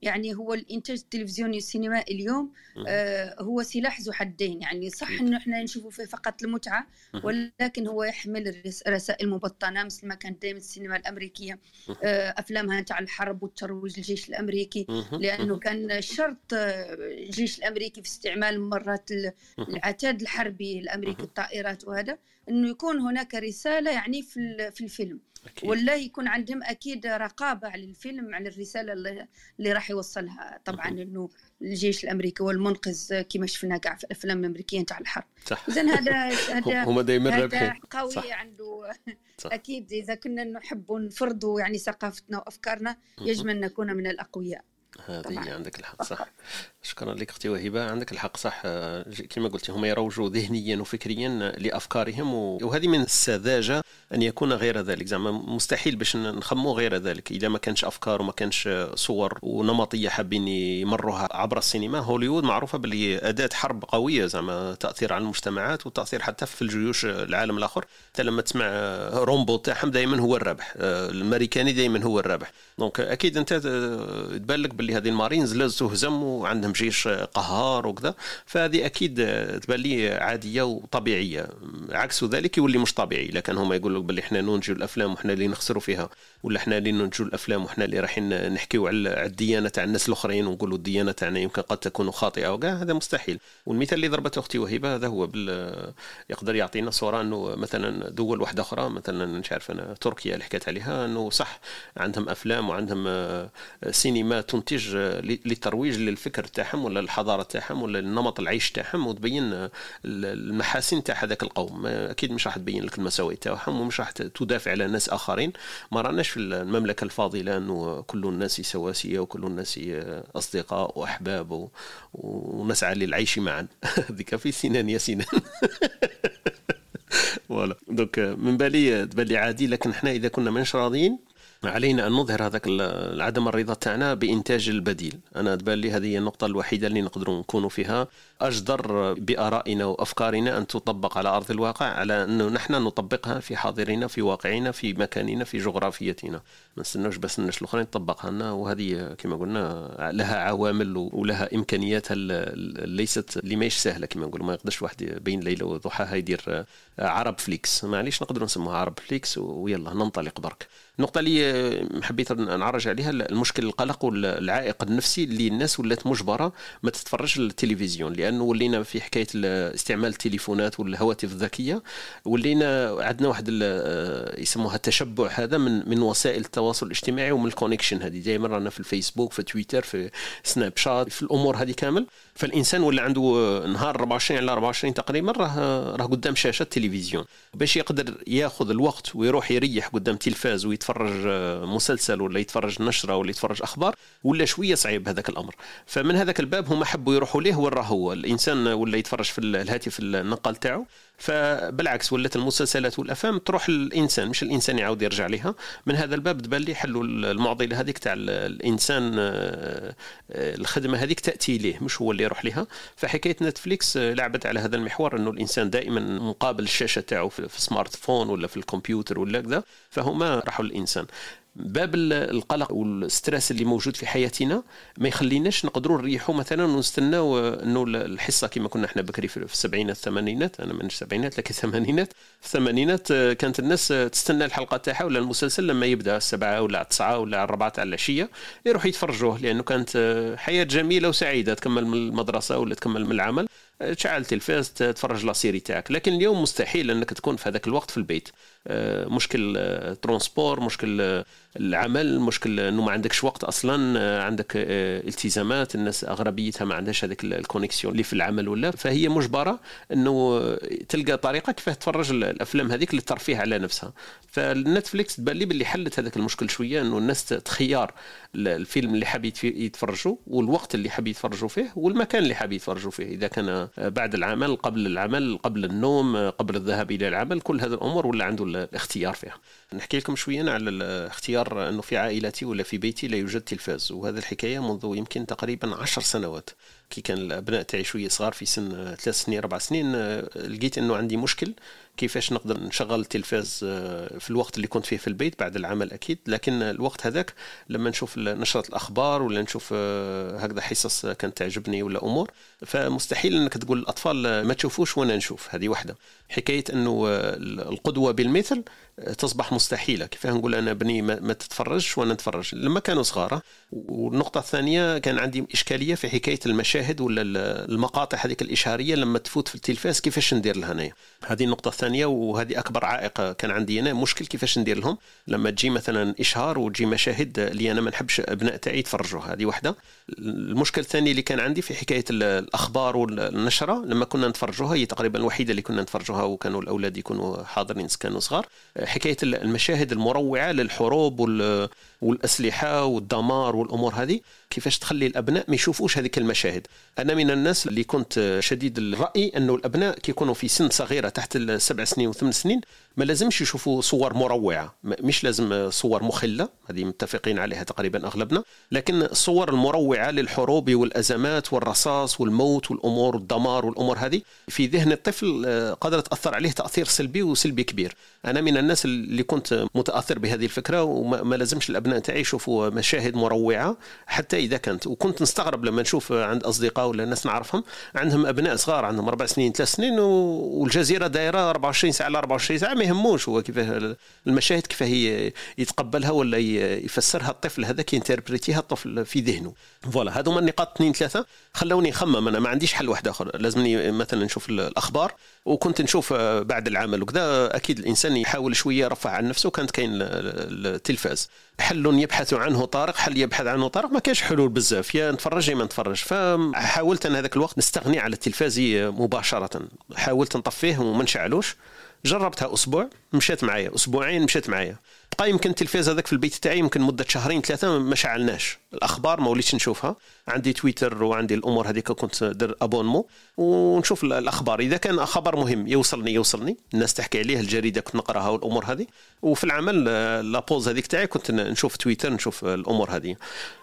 يعني هو الانتاج التلفزيوني السينمائي اليوم آه هو سلاح ذو حدين. يعني صح إنه إحنا نشوفه فيه فقط المتعة ولكن هو يحمل رسائل مبطنة مثل ما كانت دائما السينما الأمريكية. آه أفلامها تاع الحرب والترويج للجيش الأمريكي. لأنه كان شرط آه، الجيش الأمريكي في استعمال مرات العتاد الحربي الأمريكي. أمريكا الطائرات وهذا إنه يكون هناك رسالة يعني في في الفيلم. أكيد. ولا يكون عندهم أكيد رقابة على الفيلم على الرسالة اللي, اللي راح يوصلها. طبعا إنه الجيش الأمريكي والمنقذ كما شفنا كاع في الافلام الامريكيه تاع الحرب. اذا هذا *laughs* هذا هما دائما رابحين قوي صح. عنده. صح. أكيد إذا كنا نحب نفرضوا يعني ثقافتنا وأفكارنا يجب أن نكون من الأقوياء. هذه عندك الحق صح. شكرا لك أختي وهبة. عندك الحق صح. كما قلتي هم يروجوا ذهنيا وفكريا لأفكارهم وهذه من السذاجة أن يكون غير ذلك. زعما مستحيل باش نخمو غير ذلك. إذا ما كانش أفكار وما كانش صور ونمطية حابين يمروها عبر السينما هوليوود معروفة باللي أداة حرب قوية زعما تأثير على المجتمعات وتأثير حتى في الجيوش العالم الآخر. حتى لما تسمع Rambo تاعهم دائما هو الرابح. الامريكاني دائما هو الرابح. donc أكيد أنت تبان لك باللي هذه المارينز لازم تهزم وعندهم جيش قهار وكذا. فهذه أكيد تبان لي عادية وطبيعية. عكس ذلك يولي مش طبيعي كان هما يقولوا باللي إحنا ننتجوا الأفلام وحنا اللي نخسروا فيها ولا إحنا اللي ننتجوا الأفلام وحنا اللي رايحين نحكيو على الديانة تاع الناس الأخرين ونقولوا الديانة تاعنا يمكن قد تكون خاطئة وكاع هذا مستحيل. والمثال اللي ضربته أختي وهبه هذا هو بال يقدر يعطينا صورة إنه مثلا دول واحدة أخرى مثلا مش عارف أنا تركيا اللي حكيت عليها إنه صح عندهم أفلام وعندهم سينما تنتج للترويج للفكر تاعهم ولا الحضاره تاعهم ولا النمط العيش تاعهم وتبين المحاسن تاع هذاك القوم. أكيد مش راح تبين لك المساوئ تاعهم ومش راح تدافع على ناس آخرين. ما راناش في المملكة الفاضلة أنه كل الناس سواسية وكل الناس أصدقاء وأحباب ونسعى للعيش معا. *laughs* هذيك في سنان يا سنان *laughs* voilà. donc من بالي تبان لي عادي لكن إحنا إذا كنا ماناش راضيين علينا أن نظهر هذاك عدم الرضا تاعنا بإنتاج البديل. أنا تبان لي هذه هي النقطة الوحيدة اللي نقدروا نكونوا فيها. أجدر بآرائنا وأفكارنا أن تطبق على أرض الواقع على أنه نحن نطبقها في حاضرنا في واقعنا في مكاننا في جغرافيتنا. ما نستناوش بس الناس الاخرين تطبقها لنا وهذه كما قلنا لها عوامل ولها امكانيات ليست اللي ماهيش سهلة كما نقولوا. ما يقدرش واحد بين ليلة وضحاها يدير عرب فليكس. معليش نقدروا نسموها عرب فليكس ويلا ننطلق برك. النقطه اللي حبيت نعرج عليها المشكل القلق والعائق النفسي اللي الناس ولات مجبرة ما تتفرجش التلفزيون لأنه ولينا في حكاية استعمال التليفونات والهواتف الذكية ولينا عندنا واحد يسموها التشبع هذا من من وسائل التواصل الاجتماعي ومن ال connection هذه. دائما رانا في الفيسبوك في تويتر في سناب شات في الأمور هذه كامل. فالإنسان ولا عنده نهار 24 على 24 تقريبا راه راه قدام شاشة التلفزيون. باش يقدر ياخذ الوقت ويروح يريح قدام تلفاز ويتفرج مسلسل ولا يتفرج نشرة ولا يتفرج أخبار ولا شوية صعيب هذاك الأمر. فمن هذاك الباب هما حبوا يروحوا ليه وين هو. الإنسان ولا يتفرج في الهاتف النقال تاعو. فبالعكس ولات المسلسلات والأفلام تروح للإنسان مش الإنسان يعاود يرجع لها من هذا الباب تبان لي حلوا المعضلة هذيك تاع الإنسان الخدمة هذيك تأتي ليه مش هو اللي يروح لها. فحكاية نتفليكس لعبت على هذا المحور إنه الإنسان دائما مقابل الشاشة تاعو في smartphone ولا في الكمبيوتر ولا كذا فهما راحوا للإنسان. باب القلق وال stress اللي موجود في حياتنا ما يخليناش نقدروا نريحوا مثلا ونستناو إنه الحصة كما كنا إحنا بكري في السبعينات الثمانينات أنا مانيش السبعينات لكن الثمانينات. في الثمانينات كانت الناس تستنى الحلقة تاعها ولا المسلسل لما يبدأ السبعة ولا التسعة ولا الربعه تاع العشية يروحوا يتفرجوه لأنه كانت حياة جميلة وسعيدة تكمل من المدرسة ولا تكمل من العمل. تشعل التلفاز تتفرج la série تاعك. لكن اليوم مستحيل إنك تكون في هذاك الوقت في البيت. مشكل transport مشكل العمل مشكل إنه ما عندكش وقت أصلا عندك التزامات الناس اغلبيتها ما عندهاش هذاك ال connexion اللي في العمل ولا. فهي مجبرة إنه تلقى طريقة كيف تفرج الأفلام هذيك للترفيه على نفسها. فالنتفليكس تبان لي باللي حلت هذاك المشكل شوية إنه الناس تخيار الفيلم اللي حاب يتفرجوا والوقت اللي حاب يتفرجوا فيه والمكان اللي حاب يتفرجوا فيه. إذا كان بعد العمل قبل العمل قبل النوم قبل الذهاب إلى العمل كل هذه الأمور ولا عنده الاختيار فيها. نحكي لكم شوية على الاختيار أنه في عائلتي ولا في بيتي لا يوجد تلفاز. وهذه الحكاية منذ يمكن تقريبا عشر سنوات. كي كان الأبناء تاعي شوية صغار في سن ثلاث سنين أربع سنين لقيت أنه عندي مشكل كيفاش نقدر نشغل التلفاز في الوقت اللي كنت فيه في البيت بعد العمل أكيد. لكن الوقت هذاك لما نشوف نشرة الأخبار ولا نشوف هكذا حصص كانت تعجبني ولا أمور فمستحيل إنك تقول للأطفال ما تشوفوش وأنا نشوف. هذه واحدة حكاية أنه القدوة بالمثل تصبح مستحيلة. كيف نقول أنا بني ما تتفرجش وأنا نتفرج؟ لما كانوا صغار والنقطة الثانية كان عندي إشكالية في حكاية المشاهد ولا المقاطع هذيك الإشهارية لما تفوت في التلفاز كيفاش ندير لها انايا هذه النقطة الثانية وهذه أكبر عائق كان عندي أنا. مشكل كيفاش ندير لهم؟ لما تجي مثلا إشهار وتجي مشاهد اللي أنا ما نحبش أبناء تاعي يتفرجوها هذه واحدة المشكل الثاني اللي كان عندي في حكاية الأخبار والنشرة لما كنا نتفرجوها هي تقريبا الوحيدة اللي كنا نتفرجوها وكانوا الأولاد يكونوا حاضرين كانوا صغار. حكاية المشاهد المروعة للحروب والأسلحة والدمار والأمور هذه كيفاش تخلي الأبناء ما يشوفوش هذيك المشاهد؟ أنا من الناس اللي كنت شديد الرأي أنه الأبناء كيكونوا في سن صغيرة تحت السبع سنين وثمان سنين ما لازمش يشوفوا صور مروعة مش لازم صور مخلة هذه متفقين عليها تقريبا أغلبنا لكن الصور المروعة للحروب والأزمات والرصاص والموت والأمور والدمار والأمور هذه في ذهن الطفل آه، قادره تأثر عليه تأثير سلبي وسلبي كبير. أنا من الناس اللي كنت متأثر بهذه الفكرة وما لازمش الأبناء تاعي يشوفوا مشاهد مروعة حتى إذا كانت. وكنت نستغرب لما نشوف عند أصدقاء ولا ناس نعرفهم عندهم أبناء صغار عندهم أربع سنين ثلاث سنين والجزيرة دايرة 24 ساعة على 24 ساعة ما يهموش هو كيف المشاهد كيف هي يتقبلها ولا يفسرها الطفل هذاك ينتربريتيها الطفل في ذهنه. فوالا هذوما النقاط اثنين ثلاثة. خلوني نخمم أنا ما عنديش حل واحد آخر. لازمني مثلا نشوف الأخبار. وكنت نشوف بعد العمل وكذا أكيد الإنسان يحاول شوية يرفع عن نفسه. كانت كاين التلفاز. حل يبحث عنه طارق. حل يبحث عنه طارق. ما كاش حلول بزاف. يا نتفرج يا ما نتفرج. فحاولت أنا هذاك الوقت نستغني على التلفاز مباشرة. حاولت نطفيه وما نشعلوش. جربتها أسبوع مشات معايا. أسبوعين مشات معايا. بقى يمكن التلفاز هذاك في البيت تاعي يمكن مدة شهرين ثلاثة ما شعلناش. الأخبار ما وليتش نشوفها. عندي تويتر وعندي الأمور هذيك كنت ندير أبونمو. ونشوف الأخبار. إذا كان خبر مهم يوصلني يوصلني. الناس تحكي عليه الجريدة كنت نقراها والأمور هذه. وفي العمل لابوز هذيك تاعي كنت نشوف تويتر نشوف الأمور هذه.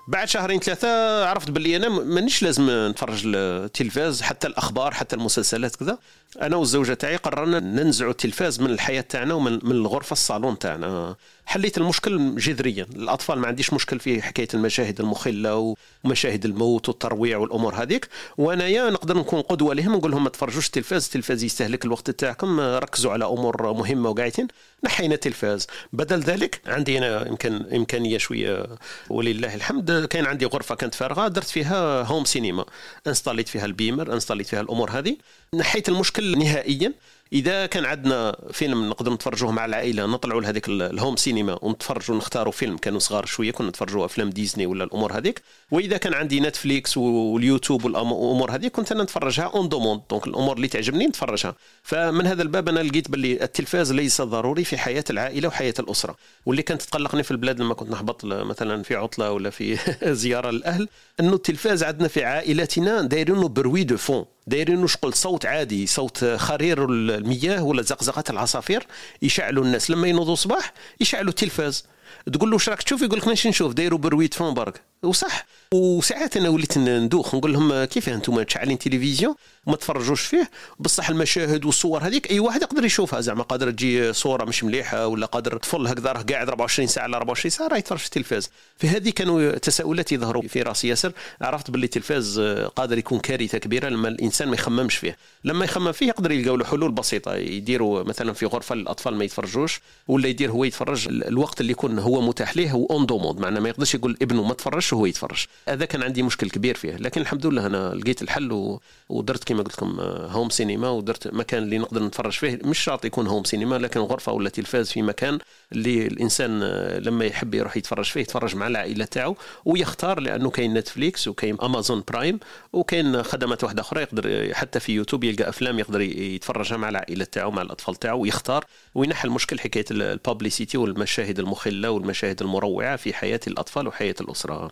بعد شهرين ثلاثة عرفت باللي أنا مانيش لازم نتفرج التلفاز حتى الأخبار حتى المسلسلات كذا. أنا والزوجة تاعي قررنا ننزعوا التلفاز من الحياة تاعنا ومن الغرفة الصالون تاعنا. حليت المشكل جذريا. الأطفال ما عنديش مشكل في حكاية المشاهد المخلة ومشاهد الموت والترويع والأمور هذيك. وأنايا نقدر نكون قدوة لهم نقول لهم ما تفرجوش التلفاز التلفاز يستهلك الوقت تاعكم. ركزوا على أمور مهمة وقاعدين. نحينا التلفاز. بدل ذلك عندي أنا يمكن إمكانية شوية ولله الحمد كان عندي غرفة كانت فارغة درت فيها home cinema installيت فيها ال beamer installيت فيها الأمور هذه. نحيت المشكل نهائيا. إذا كان عندنا فيلم نقدر نتفرجوه مع العائلة نطلعوا لهذيك ال home cinema ونتفرجوا نختاروا فيلم كانوا صغار شوية كنا نتفرجوا أفلام ديزني ولا الأمور هذيك. وإذا كان عندي نتفليكس واليوتيوب والأمور هذيك كنت أنا نتفرجها à la demande donc الأمور اللي تعجبني نتفرجها. فمن هذا الباب أنا لقيت باللي التلفاز ليس ضروري في حياة العائلة وحياة الأسرة. واللي كانت تقلقني في البلاد لما كنت نهبط مثلا في عطلة ولا في *laughs* زيارة للأهل أنه التلفاز عندنا في عائلتنا دايرينه bruit de fond. دايرين شغل صوت عادي صوت خرير المياه ولا زقزقة العصافير يشعلوا الناس. لما ينوضوا الصباح يشعلوا التلفاز. تقول له واش راك تشوف؟ يقول لك ماشي نشوف. دايروا برويد فون برك. وصح. وساعات أنا وليت ندوخ نقول لهم كيف أنتم تشعلين تلفزيون؟ وما تفرجوش فيه. بصح المشاهد والصور هذيك أي واحد يقدر يشوفها. زعما قادر تجي صورة مش مليحة ولا قادر طفل هكذا راه قاعد 24 ساعة على 24 ساعة راه يتفرج في التلفاز. فهذه كانوا تساؤلات يظهروا في راسي ياسر. عرفت باللي التلفاز قادر يكون كارثة كبيرة لما الإنسان ما يخممش فيه. لما يخمم فيه يقدر يلقاو له حلول بسيطة. يديروا مثلا في غرفة للاطفال ما يتفرجوش ولا يدير هو يتفرج الوقت اللي يكون هو متاح ليه هو à la demande معناه ما يقدرش يقول ابنه ما تفرجش. وهو يتفرج هذا كان عندي مشكل كبير فيه. لكن الحمد لله أنا لقيت الحل. ودرت كما قلت لكم home cinema ودرت مكان اللي نقدر نتفرج فيه. مش شرط يكون home cinema لكن غرفة ولا تلفاز في مكان اللي الإنسان لما يحب يروح يتفرج فيه يتفرج مع العائلة تاعو. ويختار لأنه كاين نتفليكس وكاين امازون برايم وكاين خدمات واحدة أخرى يقدر حتى في يوتيوب يلقى أفلام يقدر يتفرجها مع العائلة تاعو مع الأطفال تاعو ويختار. وينحى المشكل حكاية ال publicité والمشاهد المخلة والمشاهد المروعة في حياة الأطفال وحياة الأسرة.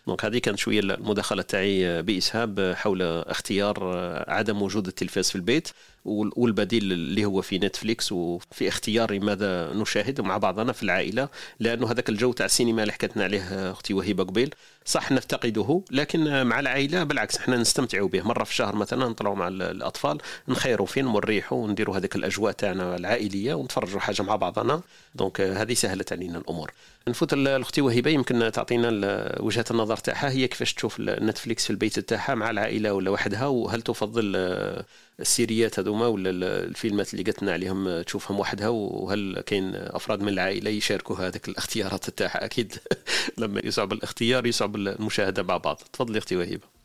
donc هذه كانت شوية المداخلة تاعي بإسهاب حول اختيار عدم وجود التلفاز في البيت والبديل اللي هو في نتفليكس وفي اختيار ماذا نشاهد مع بعضنا في العائلة لأنه هذاك الجو تاع السينما اللي حكتنا عليه أختي وهبه قبيل صح نفتقده لكن مع العائلة بالعكس إحنا نستمتعوا به. مرة في الشهر مثلا نطلعوا مع الأطفال نخيروا فيلم ونريحوا ونديروا هذيك الأجواء تاعنا العائلية ونتفرجوا حاجة مع بعضنا. donc هذه سهلت علينا الأمور. نفوت الاختي وهبه يمكن تعطينا وجهة النظر تاعها هي كيفاش تشوف نتفليكس في البيت تاعها مع العائلة ولا وحدها؟ وهل تفضل ال séries هذوما ولا الفيلمات اللي قلت لنا عليهم تشوفهم وحدها؟ وهل كاين أفراد من العائلة يشاركوا هذيك الاختيارات تاعها؟ أكيد *laughs* لما يصعب الاختيار يصعب المشاهدة مع بعض. تفضلي أختي وهبه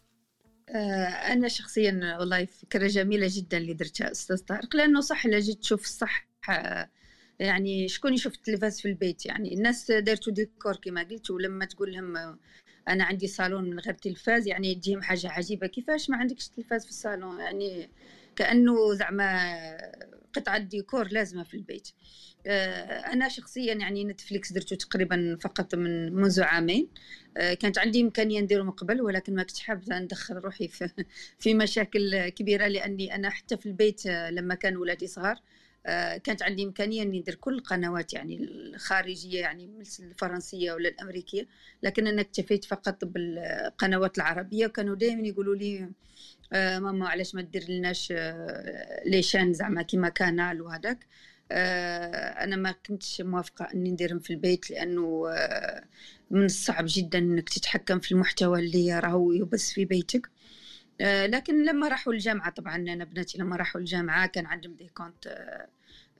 آه، أنا شخصيا والله فكرة جميلة جدا اللي درتها أستاذ طارق لأنه صح إلا جيت تشوف الصح آه، يعني شكون يشوف التلفاز في البيت؟ يعني الناس دارتو ديكور كما قلت ولما تقول لهم أنا عندي صالون من غير تلفاز يعني تجيهم حاجة عجيبة. كيفاش ما عندكش تلفاز في الصالون؟ يعني كأنه زعما قطعة ديكور لازمة في البيت. أنا شخصيا يعني نتفليكس درته تقريبا فقط من منذ عامين. كانت عندي إمكانية نديره من قبل ولكن ما كنتش حابة ندخل روحي في *laughs* في مشاكل كبيرة لأني أنا حتى في البيت لما كان ولادي صغار آه، كانت عندي إمكانية إني ندير كل القنوات يعني الخارجية يعني مثل الفرنسية ولا الأمريكية لكن أنا اكتفيت فقط بالقنوات العربية. وكانوا دائما يقولوا لي آه، ماما علاش ما دير لناش آه، les chaînes زعما كيما Canal وهذاك أنا ما كنتش موافقة إني نديرهم في البيت لأنه من الصعب جدا إنك تتحكم في المحتوى اللي راهو يبث في بيتك. آه، لكن لما راحوا الجامعة طبعا أنا بناتي لما راحوا الجامعة كان عندهم دي كونت آه، آه،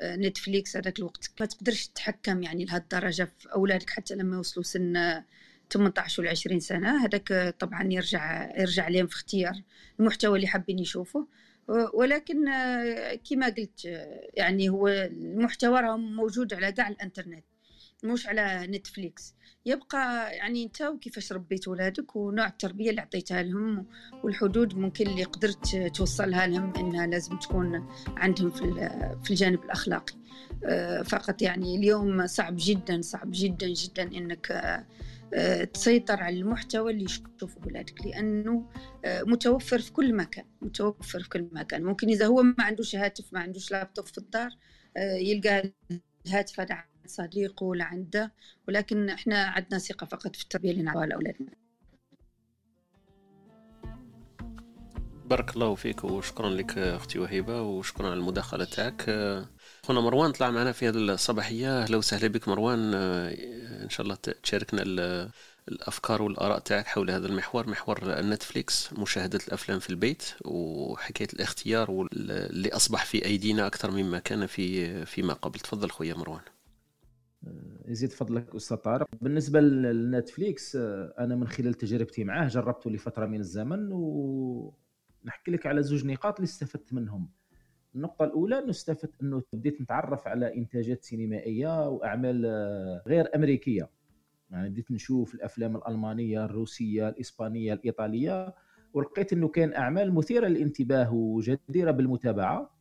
نتفليكس هذاك الوقت ما تقدرش تتحكم يعني لهالدرجة في أولادك حتى لما يوصلوا سن 18 ولا 20 سنة. هذاك طبعا يرجع يرجع لهم في اختيار المحتوى اللي حابين يشوفوه. ولكن كما قلت يعني هو المحتوى راه موجود على كاع الإنترنت. مش على نتفليكس. يبقى يعني انت وكيفاش ربيت ولادك ونوع التربية اللي عطيتها لهم والحدود ممكن اللي قدرت توصلها لهم إنها لازم تكون عندهم في في الجانب الأخلاقي. آه، فقط يعني اليوم صعب جدا صعب جدا جدا إنك آه، تسيطر على المحتوى اللي يشوفه ولادك. لأنه آه، متوفر في كل مكان متوفر في كل مكان. ممكن إذا هو ما عندوش هاتف ما عندوش لابتوب في الدار يلقى الهاتف هذا صديقه ولا عنده ولكن إحنا عندنا ثقة فقط في التربية اللي نعطوها لأولادنا. بارك الله فيك وشكرا لك أختي وهبه وشكرا على المداخلة تاعك. خونا مروان طلع معنا في هذه الصباحية. أهلا وسهلا بك مروان. إن شاء الله تشاركنا الأفكار والآراء تاعك حول هذا المحور محور نتفليكس مشاهدة الأفلام في البيت وحكاية الاختيار اللي أصبح في أيدينا أكثر مما كان في فيما قبل. تفضل خويا مروان. يزيد فضلك أستاذ طارق. بالنسبة للنتفليكس آه، أنا من خلال تجربتي معاه جربته لفترة من الزمن ونحكي لك على زوج نقاط اللي استفدت منهم. النقطة الأولى أنه استفدت أنه بديت نتعرف على إنتاجات سينمائية وأعمال آه، غير أمريكية. يعني بديت نشوف الأفلام الألمانية الروسية الإسبانية الإيطالية ولقيت أنه كان أعمال مثيرة للانتباه وجديرة بالمتابعة.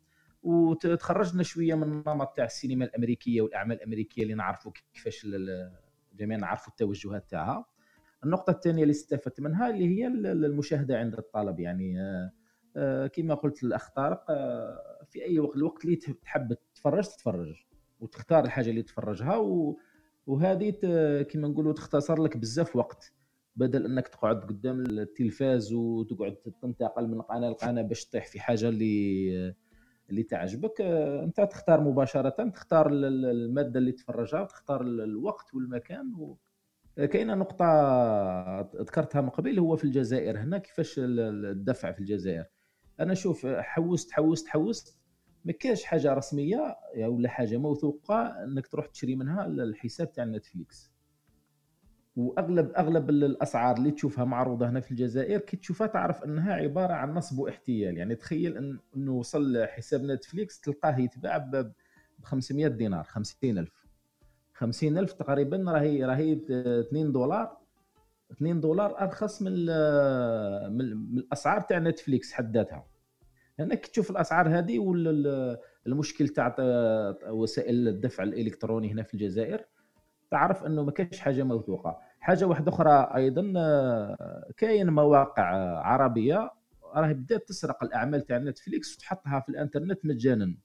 وتخرجنا شوية من النمط تاع السينما الأمريكية والأعمال الأمريكية اللي نعرفوا كيفاش جميعا نعرفوا التوجهات تاعها. النقطة الثانية اللي استفدت منها اللي هي المشاهدة عند الطلب. يعني آه، آه، كما قلت الاخ طارق آه، في أي وقت الوقت اللي تحب تتفرج تتفرج وتختار الحاجة اللي تفرجها و... وهذه كما نقولوا تختصر لك بزاف وقت. بدل إنك تقعد قدام التلفاز وتقعد تنتقل من قناة لقناة باش تطيح في حاجة اللي اللي تعجبك آه، أنت تختار مباشرة تختار المادة اللي تفرجها تختار الوقت والمكان و... كاينة نقطة ذكرتها من قبل هو في الجزائر. هنا كيفاش الدفع في الجزائر؟ أنا شوف حوست حوست حوست ما كاش حاجة رسمية ولا حاجة موثوقة إنك تروح تشري منها الحساب تاع نتفليكس. واغلب أغلب الأسعار اللي تشوفها معروضة هنا في الجزائر كي تشوفها تعرف إنها عبارة عن نصب واحتيال. يعني تخيل إنه وصل حساب نتفليكس تلقاه يتباع ب 500 دينار 50000 50000 تقريبا راهي راهي 2 دولار. 2 دولار أرخص من من الأسعار تاع نتفليكس حد ذاتها. هنا كي تشوف الأسعار هذه والمشكل تاع وسائل الدفع الإلكتروني هنا في الجزائر تعرف انه ما كاينش حاجة موثوقة. حاجة واحدة أخرى أيضا آه، كاين مواقع عربية راهي بدات تسرق الأعمال تاع نتفليكس وتحطها في الإنترنت مجانا.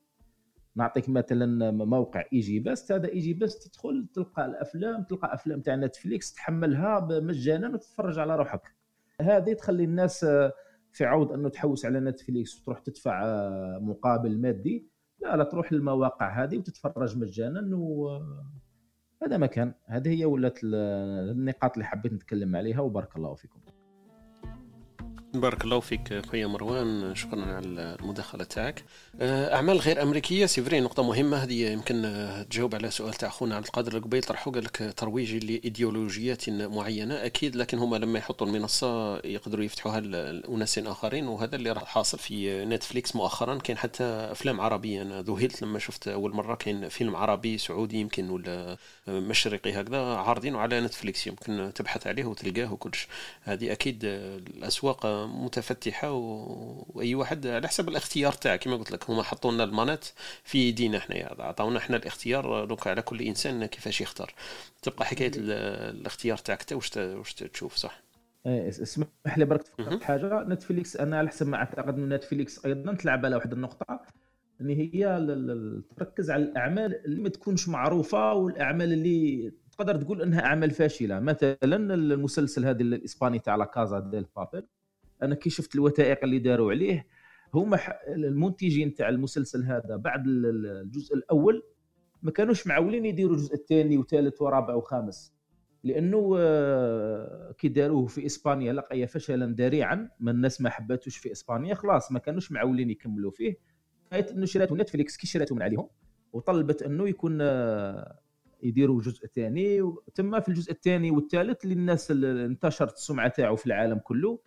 نعطيك مثلا موقع EgyBest هذا EgyBest تدخل تلقى الأفلام تلقى أفلام تاع نتفليكس تحملها مجانا وتتفرج على روحك. هذه تخلي الناس آه، في عوض أنه تحوس على نتفليكس وتروح تدفع آه، مقابل مادي. لا لا تروح للمواقع هذه وتتفرج مجانا و هذا مكان. هذه هي ولات النقاط اللي حبيت نتكلم عليها وبارك الله فيكم. بارك الله فيك خويا مروان شكرا على المداخلة تاعك. آه، أعمال غير أمريكية c'est نقطة مهمة. هذه يمكن تجاوب على سؤال تاع خونا عبد القادر القبيل طرحوا قال لك ترويج لإيديولوجيات معينة. أكيد لكن هما لما يحطوا المنصة يقدروا يفتحوها لاناس آخرين وهذا اللي راح حاصل في نتفليكس مؤخرا. كاين حتى أفلام عربية. أنا ذهلت لما شفت أول مرة كاين فيلم عربي سعودي يمكن ولا مشرقي هكذا عارضينه على نتفليكس. يمكن تبحث عليه وتلقاه وكلش. هذه أكيد الأسواق متفتحة وأي واحد على حسب الاختيار تاعك. كما قلت لك هما حطوا لنا المانات في يدينا حنايا. عطاونا إحنا الاختيار donc على كل إنسان كيفاش يختار. تبقى حكاية الاختيار تاعك انت واش واش تشوف صح؟ إيه، اسمح لي برك تفكرت حاجة. نتفليكس أنا على حسب ما أعتقد ان نتفليكس أيضا تلعب على واحد النقطة ان هي تركز على الأعمال اللي ما تكونش معروفة والأعمال اللي تقدر تقول إنها أعمال فاشلة. مثلا المسلسل هذا الإسباني تاع لا كازا ديل بابل. أنا كي شفت الوثائق اللي داروا عليه هما المنتجين تاع المسلسل هذا بعد الجزء الأول ما كانوش معولين يديروا الجزء الثاني وثالث ورابع وخامس لأنه آه، كي داروه في إسبانيا لقي فشلا ذريعا ما الناس ما حباتوش في إسبانيا خلاص ما كانوش معولين يكملوا فيه. حيث إنه شراتو نتفليكس كي شراتو من عليهم وطلبت إنه يكون آه، يديروا جزء ثاني تم في الجزء الثاني والثالث اللي الناس انتشرت السمعة تاعو في العالم كله.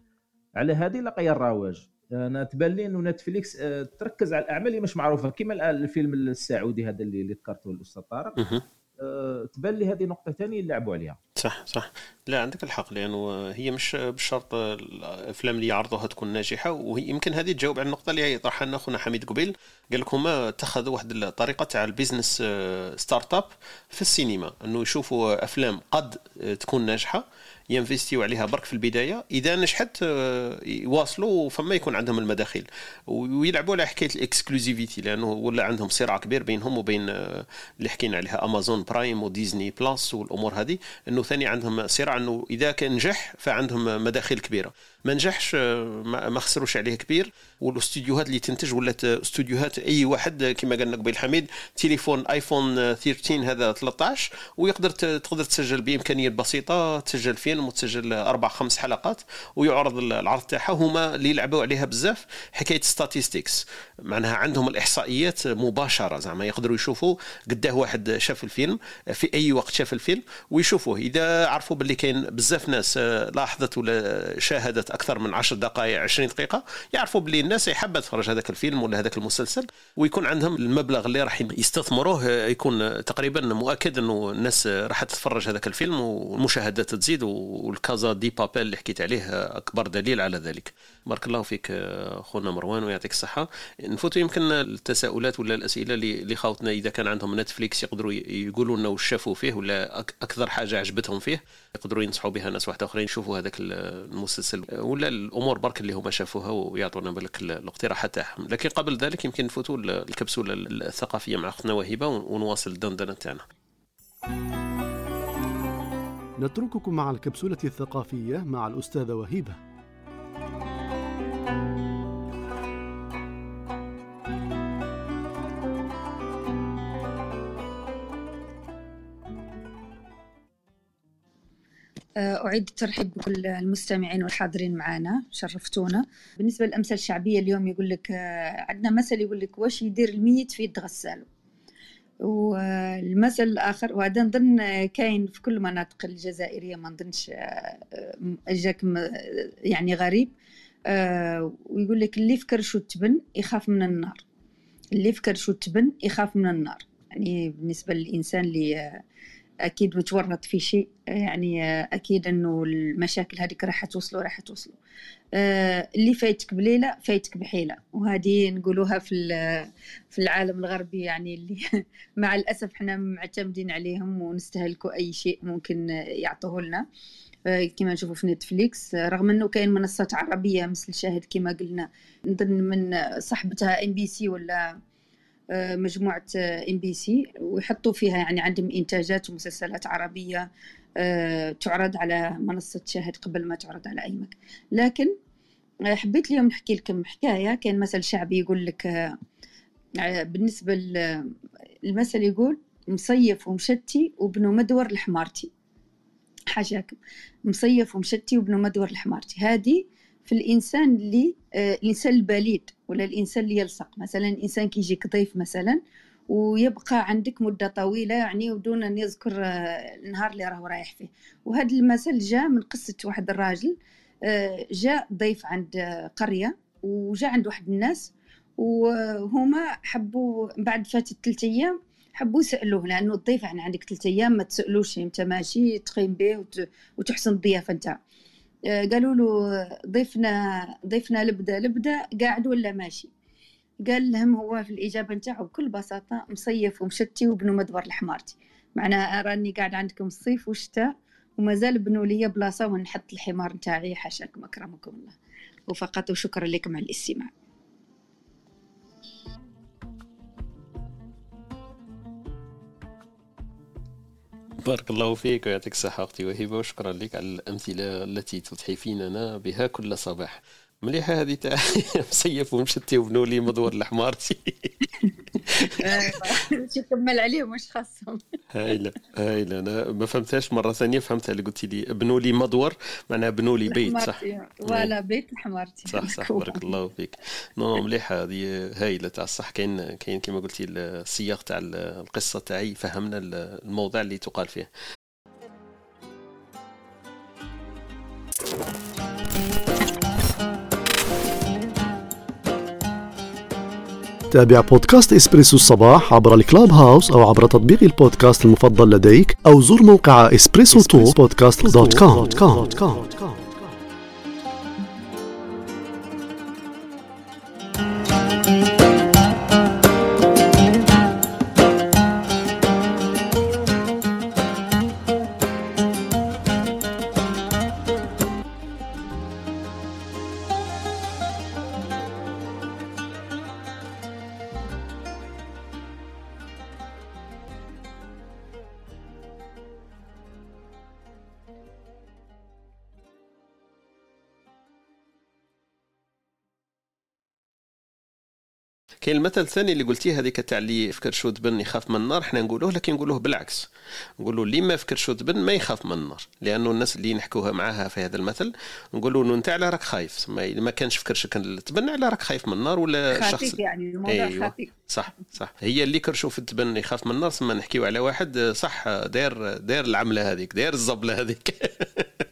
على هذه لقي الرواج. أنا تبان لي إنه نتفليكس آه، تركز على الأعمال اللي مش معروفة. كما الفيلم السعودي هذا اللي ذكرته الأستاذ طارق. آه، تبان لي هذه نقطة ثانية اللي لعبوا عليها. صح صح. لا عندك الحق لأنه هي مش بالشرط الأفلام اللي يعرضوها تكون ناجحة وهي يمكن هذه تجاوب على النقطة اللي طرحها لنا خونا حميد قبيل. قال لك هما اتخذوا واحد الطريقة تاع ال business start-up في السينما إنه يشوفوا أفلام قد تكون ناجحة. ينفستيو عليها برك في البداية. إذا نجحت آه، يواصلوا فما يكون عندهم المداخيل. ويلعبوا على حكاية ال exclusivité لأنه ولا عندهم صراع كبير بينهم وبين آه، اللي حكينا عليها Amazon Prime و Disney Plus والأمور هذه إنه ثاني عندهم صراع إنه إذا كان نجح فعندهم مداخيل كبيرة. ما نجحش ما خسروش عليه كبير. والاستوديوهات اللي تنتج ولات استوديوهات أي واحد كما قالنا قبيل حميد تليفون آيفون 13 هذا 13 ويقدر تقدر تسجل بإمكانيات بسيطة تسجل فيلم وتسجل أربع خمس حلقات. ويعرض العرض تاعها. هما اللي يلعبوا عليها بزاف حكاية ستاتيستكس معناها عندهم الإحصائيات مباشرة زعما يقدروا يشوفوا قداه واحد شاف الفيلم في أي وقت شاف الفيلم ويشوفوه. إذا عرفوا باللي كاين بزاف ناس لاحظت ولا شاهدت أكثر من 10 دقائق 20 دقيقة. يعرفوا باللي الناس حابه تفرج هذاك الفيلم ولا هذاك المسلسل ويكون عندهم المبلغ اللي راح يستثمروه يكون تقريبا مؤكد إنه الناس راح تتفرج هذاك الفيلم والمشاهدات تزيد والكازا دي بابيل اللي حكيت عليه أكبر دليل على ذلك. بارك الله فيك خونا مروان ويعطيك الصحة. نفوتوا يمكن التساؤلات ولا الأسئلة اللي خاوتنا إذا كان عندهم نتفليكس يقدروا يقولوا لنا واش شافوا فيه ولا أكثر حاجة عجبتهم فيه يقدروا ينصحوا بها ناس واحد أخرين. يشوفوا هذاك المسلسل. ولا الأمور برك اللي هما شافوها ويعطونا بالك الاقتراحات تاعهم لكن قبل ذلك يمكن نفوتوا الكبسولة الثقافية مع أختنا وهبة ونواصل الدندنه تاعنا. نترككم مع الكبسولة الثقافية مع الأستاذة وهبه أعيد الترحيب بكل المستمعين والحاضرين معنا شرفتونا. بالنسبة للأمثال الشعبية اليوم يقول لك آه، عندنا مثل يقول لك واش يدير الميت في يد غساله؟ والمثل الآخر وهذا نظن كاين في كل المناطق الجزائرية ما نظنش آه، جاك يعني غريب. ويقول لك اللي فكر شو تبن يخاف من النار. اللي فكر شو تبن يخاف من النار. يعني بالنسبة للإنسان اللي أكيد متورط في شيء يعني أكيد إنه المشاكل هذيك راح توصلوا راح توصلوا آه، اللي فايتك بليلة فايتك بحيلة. وهذه نقولوها في في العالم الغربي يعني اللي *laughs* مع الأسف إحنا معتمدين عليهم ونستهلكوا أي شيء ممكن يعطوه لنا. آه، كما نشوفوا في Netflix رغم إنه كاين منصات عربية مثل شاهد كما قلنا نظن من صاحبتها MBC ولا آه، مجموعة MBC ويحطوا فيها يعني عندهم إنتاجات ومسلسلات عربية آه، تعرض على منصة شاهد قبل ما تعرض على أي مكان. لكن آه، حبيت اليوم نحكي لكم حكاية. كان مثل شعبي يقول لك بالنسبة المثل يقول مصيف ومشتي وبنو مدور لحمارتي. حاجيتكم مصيف ومشتي وبنو مدور لحمارتي. هذه في الإنسان اللي آه الإنسان البليد ولا الإنسان اللي يلصق. مثلا إنسان كيجيك ضيف مثلا ويبقى عندك مدة طويلة يعني ودون أن يذكر آه النهار اللي راهو رايح فيه. وهذا المثل جاء من قصة واحد الراجل آه جاء ضيف عند قرية وجاء عند واحد الناس وهما حبوا بعد فاتت ثلاثة أيام حبوا يسألوه لأنه الضيف يعني عندك ثلاثة أيام ما تسألوش أنت ماشي تخيم به وتحسن الضيافة نتاعو آه، قالوا له ضيفنا ضيفنا لبدا لبدا قاعد ولا ماشي؟ قال لهم هو في الإجابة نتاعو بكل بساطة مصيف ومشتي وبنو مدبر لحمارتي معناها راني قاعد عندكم الصيف والشتاء ومازال بنوا لي بلاصة ونحط الحمار نتاعي حاشاكم أكرمكم الله. وفقط وشكرا لكم على الاستماع. بارك الله فيك ويعطيك الصحة أختي وهبة. وشكرا لك على الأمثلة التي تتحفيننا بها كل صباح. مليحة هذه تاع *laughs* مصيف ومشتي وبنولي مدور لحمارتي كمل عليهم واش خاصهم. هايلة هايلة. أنا ما فهمتهاش مرة ثانية فهمتها اللي قلتي لي. بنوا لي مدور معناها بنوا لي بيت صح؟ ولا بيت لحمارتي صح صح. بارك الله فيك. نو مليحة هذه هايلة تاع الصح. كاين كاين كما قلتي السياق تاع القصة تاعي فهمنا الموضوع اللي تقال فيه. تابع بودكاست إسبريسو الصباح عبر ال Clubhouse أو عبر تطبيق البودكاست المفضل لديك أو زور موقع Espresso Talk Podcast dot com كاين المثل الثاني اللي قلتيه هذيك تاع اللي يفكر شو تبن يخاف من النار حنا نقولوه لكن نقولوه بالعكس. نقولوا اللي ما يفكر شو تبن ما يخاف من النار لأنه الناس اللي نحكوها معاها في هذا المثل نقولوا إنه أنت على راك خايف. ما, ما كانش فكر شكل تبن على راك خايف من النار ولا الشخص يعني الموضوع أيوة. صح صح. هي اللي كرشوا في التبن يخاف من النار ثم نحكيو على واحد صح داير داير العملة هذيك داير الزبلة هذيك. *laughs*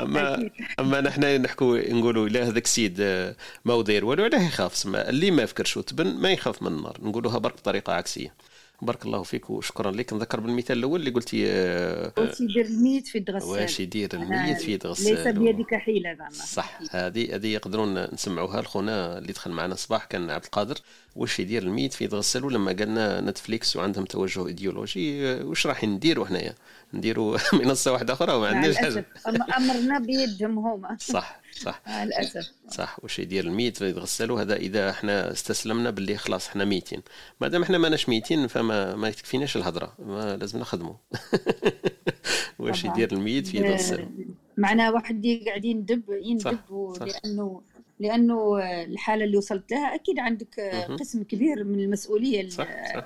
اما أما نحن نحكوا نقولوا لا هذاك السيد آه، ما داير والو علاه يخاف سما اللي ما في كرشو تبن ما يخاف من النار. نقولوها برك بطريقة عكسية. بارك الله فيك وشكرا لك. نذكر بالمثال الأول اللي قلتي آه، واش يدير الميت في الغسال واش يدير الميت في الغسال ليس بيدك حيله زعما. صح هذه هذه يقدرون نسمعوها. لخونا اللي دخل معنا الصباح كان عبد القادر. واش يدير الميت في يتغسل ولما قالنا Netflix وعندهم توجه إيديولوجي آه، واش راح نديروا هنايا؟ نديروا *laughs* منصة واحدة أخرى وما عندناش حاجة. أمرنا بيدهم هما. صح صح. *laughs* للأسف. صح واش يدير الميت يتغسلوا هذا إذا إحنا استسلمنا باللي خلاص إحنا ميتين. ما دام إحنا ماناش ميتين فما ما تكفيناش الهضرة. ما لازم نخدموا *laughs* واش يدير الميت في يتغسل معناها واحد قاعد يندب يندب لأنه لأنه الحالة اللي وصلت لها أكيد عندك قسم كبير من المسؤولية صح. صح.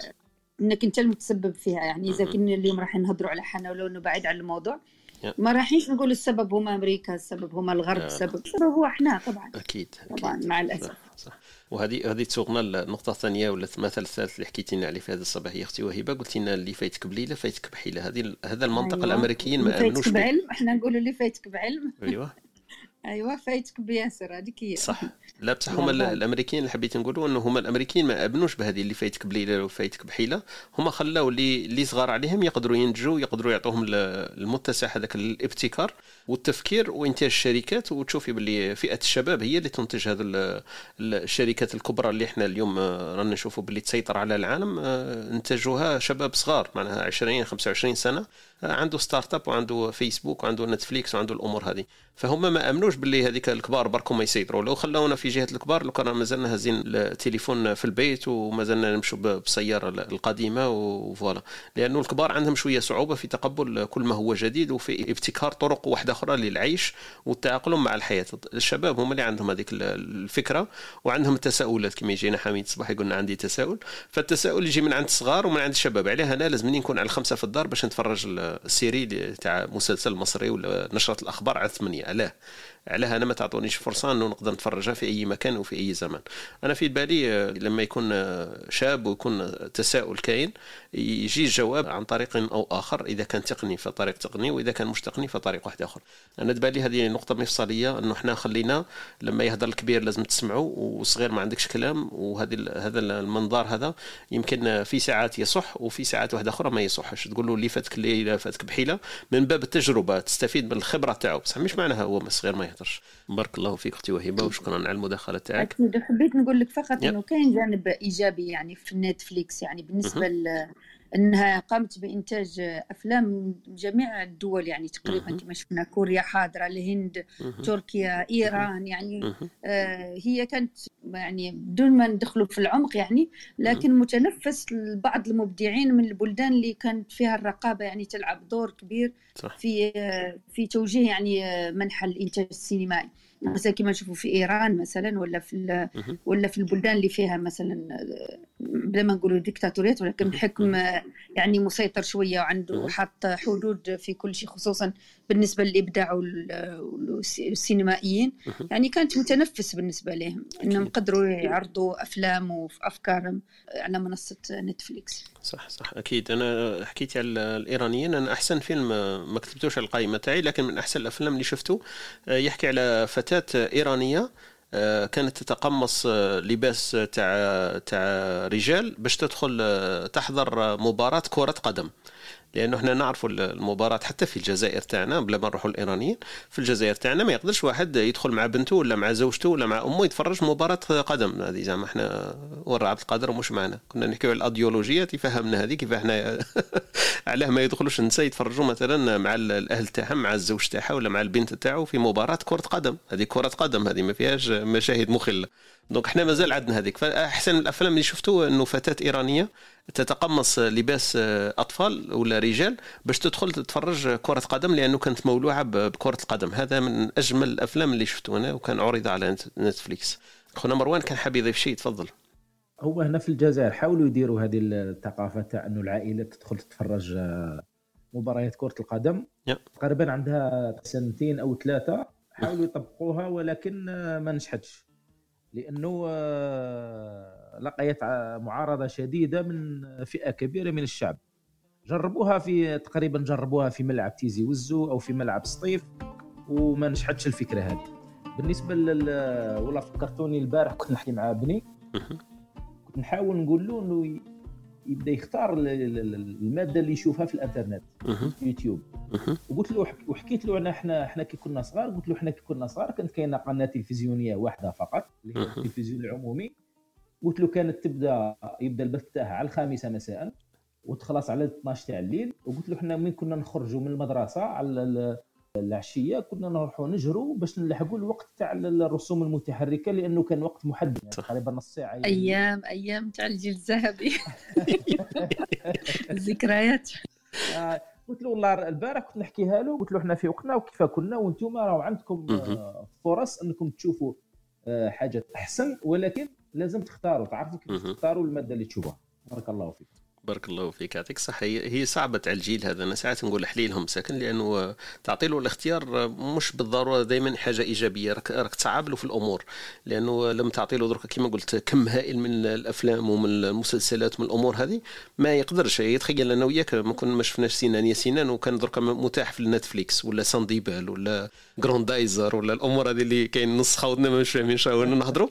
إنك أنت المتسبب فيها يعني إذا كنا اليوم راح نهضروا على حنا ولو إنه بعيد عن الموضوع. ما راحينش نقول السبب هما أمريكا السبب هما الغرب السبب السبب هو إحنا طبعا. أكيد طبعا أكيد. مع الأسف. صح, صح. وهذه هذه تسوقنا النقطة الثانية ولا المثل الثالث اللي حكيتي لنا عليه في هذا الصباح يا أختي وهبة. قلتي لنا اللي فايتك بليلة فايتك بحيلة هذه هذا المنطق أيوة. الأمريكيين ما أمنوش فايتك بعلم إحنا نقولوا اللي فايتك بعلم أيوه. *laughs* أيوه فايتك بياسر هذيك هي صح. لا بصح *laughs* هما الأمريكيين اللي حبيت نقولوا إنه هما الأمريكيين ما أبنوش بهذه اللي فايتك بليلة وفايتك بحيلة. هما خلاو اللي اللي صغار عليهم يقدروا ينتجوا يقدروا يعطوهم المتسع هذاك الابتكار والتفكير وإنتاج الشركات وتشوفي باللي فئة الشباب هي اللي تنتج هذه الشركات الكبرى اللي إحنا اليوم رانا نشوفوا باللي تسيطر على العالم آه، انتجوها شباب صغار معناها 20 25 سنة. آه، عنده start-up وعنده فيسبوك وعنده Netflix وعنده الأمور هذه. فهم ما أمنوش باللي هذيك الكبار بركم ما يسيطروا. لو خلونا في جهة الكبار لو كان مازلنا هازين التليفون في البيت ومازلنا نمشوا بالسياره القديمة و voilà لأنه الكبار عندهم شوية صعوبة في تقبل كل ما هو جديد وفي ابتكار طرق واحدة أخرى للعيش والتاقلم مع الحياة. الشباب هم اللي عندهم هذيك الفكرة وعندهم التساؤلات كما يجينا حميد الصباح يقول عندي تساؤل. فالتساؤل يجي من عند الصغار ومن عند الشباب. عليه أنا لازم نكون على الخمسة في الدار باش نتفرج السيري تاع مسلسل مصري ولا نشرة الأخبار على ثمانيه علاه علاه أنا ما تعطونيش فرصة إنه نقدر نتفرجها في أي مكان وفي أي زمان أنا في بالي آه، لما يكون شاب ويكون تساؤل كاين يجي الجواب عن طريق أو آخر إذا كان تقني فطريق تقني وإذا كان مش تقني فطريق واحد آخر. أنا تبالي هذه نقطة مفصلية إنه إحنا خلينا لما يهضر الكبير لازم تسمعوا والصغير ما عندكش كلام وهذه هذا المنظار هذا يمكن في ساعات يصح وفي ساعات واحدة أخرى ما يصحش. تقول له اللي فاتك اللي فاتك بحيلة من باب التجربة تستفيد من الخبره تاعو. بصح مش معناها هو صغير ما يهضرش. بارك الله فيك أختي وهبه وشكرا على المداخلة تاعك. أكيد حبيت نقول لك فقط إنه كاين جانب إيجابي يعني في نتفليكس يعني بالنسبة انها قامت بانتاج افلام جميع الدول يعني تقريبا كما شفنا كوريا حاضرة الهند تركيا إيران يعني آه هي كانت يعني بدون ما ندخلوا في العمق يعني لكن متنفس لبعض المبدعين من البلدان اللي كانت فيها الرقابة يعني تلعب دور كبير. في آه، في توجيه يعني آه، منحى الإنتاج السينمائي. مثلا كما نشوفوا في إيران مثلا ولا في ولا في البلدان اللي فيها مثلا بلا ما نقولوا ديكتاتوريات ولكن حكم يعني مسيطر شوية وعنده حاط حدود في كل شيء خصوصا بالنسبة للإبداع والسينمائيين. يعني كانت متنفس بالنسبة لهم إنهم قدروا يعرضوا أفلام وافكارهم على منصة نتفليكس. صح صح أكيد. أنا حكيت على الإيرانيين أنا أحسن فيلم ما كتبتوش على القائمه تاعي لكن من أحسن الأفلام اللي شفته يحكي على فتاة إيرانية آه، كانت تتقمص آه، لباس تاع تاع رجال باش تدخل آه، تحضر مباراة كرة قدم. لأنه إحنا نعرفوا المباراة حتى في الجزائر تاعنا بلا ما نروحوا الإيرانيين في الجزائر تاعنا ما يقدرش واحد يدخل مع بنته ولا مع زوجته ولا مع أمه يتفرج مباراة قدم. هذه زعما إحنا ورا عبد القادر ومش معنا. كنا نحكيو على الايديولوجيه تفهمنا هذه كيف إحنا *laughs* علاه ما يدخلوش النساء يتفرجوا مثلا مع الأهل تاعهم مع الزوج تاعها ولا مع البنت تاعو في مباراة كرة قدم. هذه كرة قدم هذه ما فيهاش مشاهد مخلة. donc إحنا مازال عندنا هذيك. فأحسن الأفلام اللي شفتوا إنه فتاة إيرانية تتقمص لباس أطفال ولا رجال باش تدخل تتفرج كرة قدم لأنه كانت مولوعة بكرة القدم. هذا من أجمل الأفلام اللي شفتو أنا وكان عرض على Netflix. خونا مروان كان حاب يضيف شيء تفضل. هو هنا في الجزائر حاولوا يديروا هذه الثقافة تاع إنه العائلات تدخل تتفرج آه، مباريات كرة القدم. تقريبا عندها سنتين أو ثلاثة حاولوا يطبقوها ولكن آه، ما نجحتش. لأنه آه، لقيت معارضة شديدة من فئة كبيرة من الشعب. جربوها في تقريبا جربوها في ملعب تيزي وزو أو في ملعب سطيف وما نجحتش الفكرة هذه. بالنسبة لل ولا فكرتوني البارح كنت نحكي مع ابني كنت نحاول نقول له إنه يبدا يختار الماده اللي يشوفها في الانترنت في يوتيوب وقلت له وحكيت له أنا إحنا إحنا كي كنا صغار قلت له إحنا كي كنا صغار كانت كاينة قناة تلفزيونية واحدة فقط اللي هي التلفزيون العمومي. قلت له كانت تبدا يبدا البث تاعها على الخامسة مساء وتخلص على 12 تاع الليل. وقلت له إحنا من كنا نخرجوا من المدرسة على العشية كنا نروحوا نجروا باش نلحقوا الوقت تاع الرسوم المتحركة لأنه كان وقت محدد يعني تقريبا نص ساعة يعني. أيام أيام تاع الجيل الذهبي. *laughs* الذكريات. آه، قلت له والله البارح كنت نحكيها له قلت له إحنا في وقتنا وكيف كنا وأنتم راهو عندكم آه، فرص إنكم تشوفوا آه، حاجات أحسن ولكن لازم تختاروا تعرفوا كيف تختاروا المادة اللي تشوفوها. بارك الله فيك بارك الله فيك. يعطيك الصحة. هي صعبة على الجيل هذا. أنا ساعات نقول حليلهم ساكن لأنه تعطي له الاختيار مش بالضرورة دائما حاجة إيجابية. راك راك تصعب له في الأمور. لأنه لما تعطي له درك كما قلت كم هائل من الأفلام ومن المسلسلات ومن الأمور هذه ما يقدرش. يتخيل أنا وياك ما كنا ما شفناش سنان يا سنان وكان درك متاح في ال Netflix ولا سندباد ولا جراندايزر ولا الأمور هذه اللي كاين نص خاوتنا ما مش فاهمين شنو نهضروا.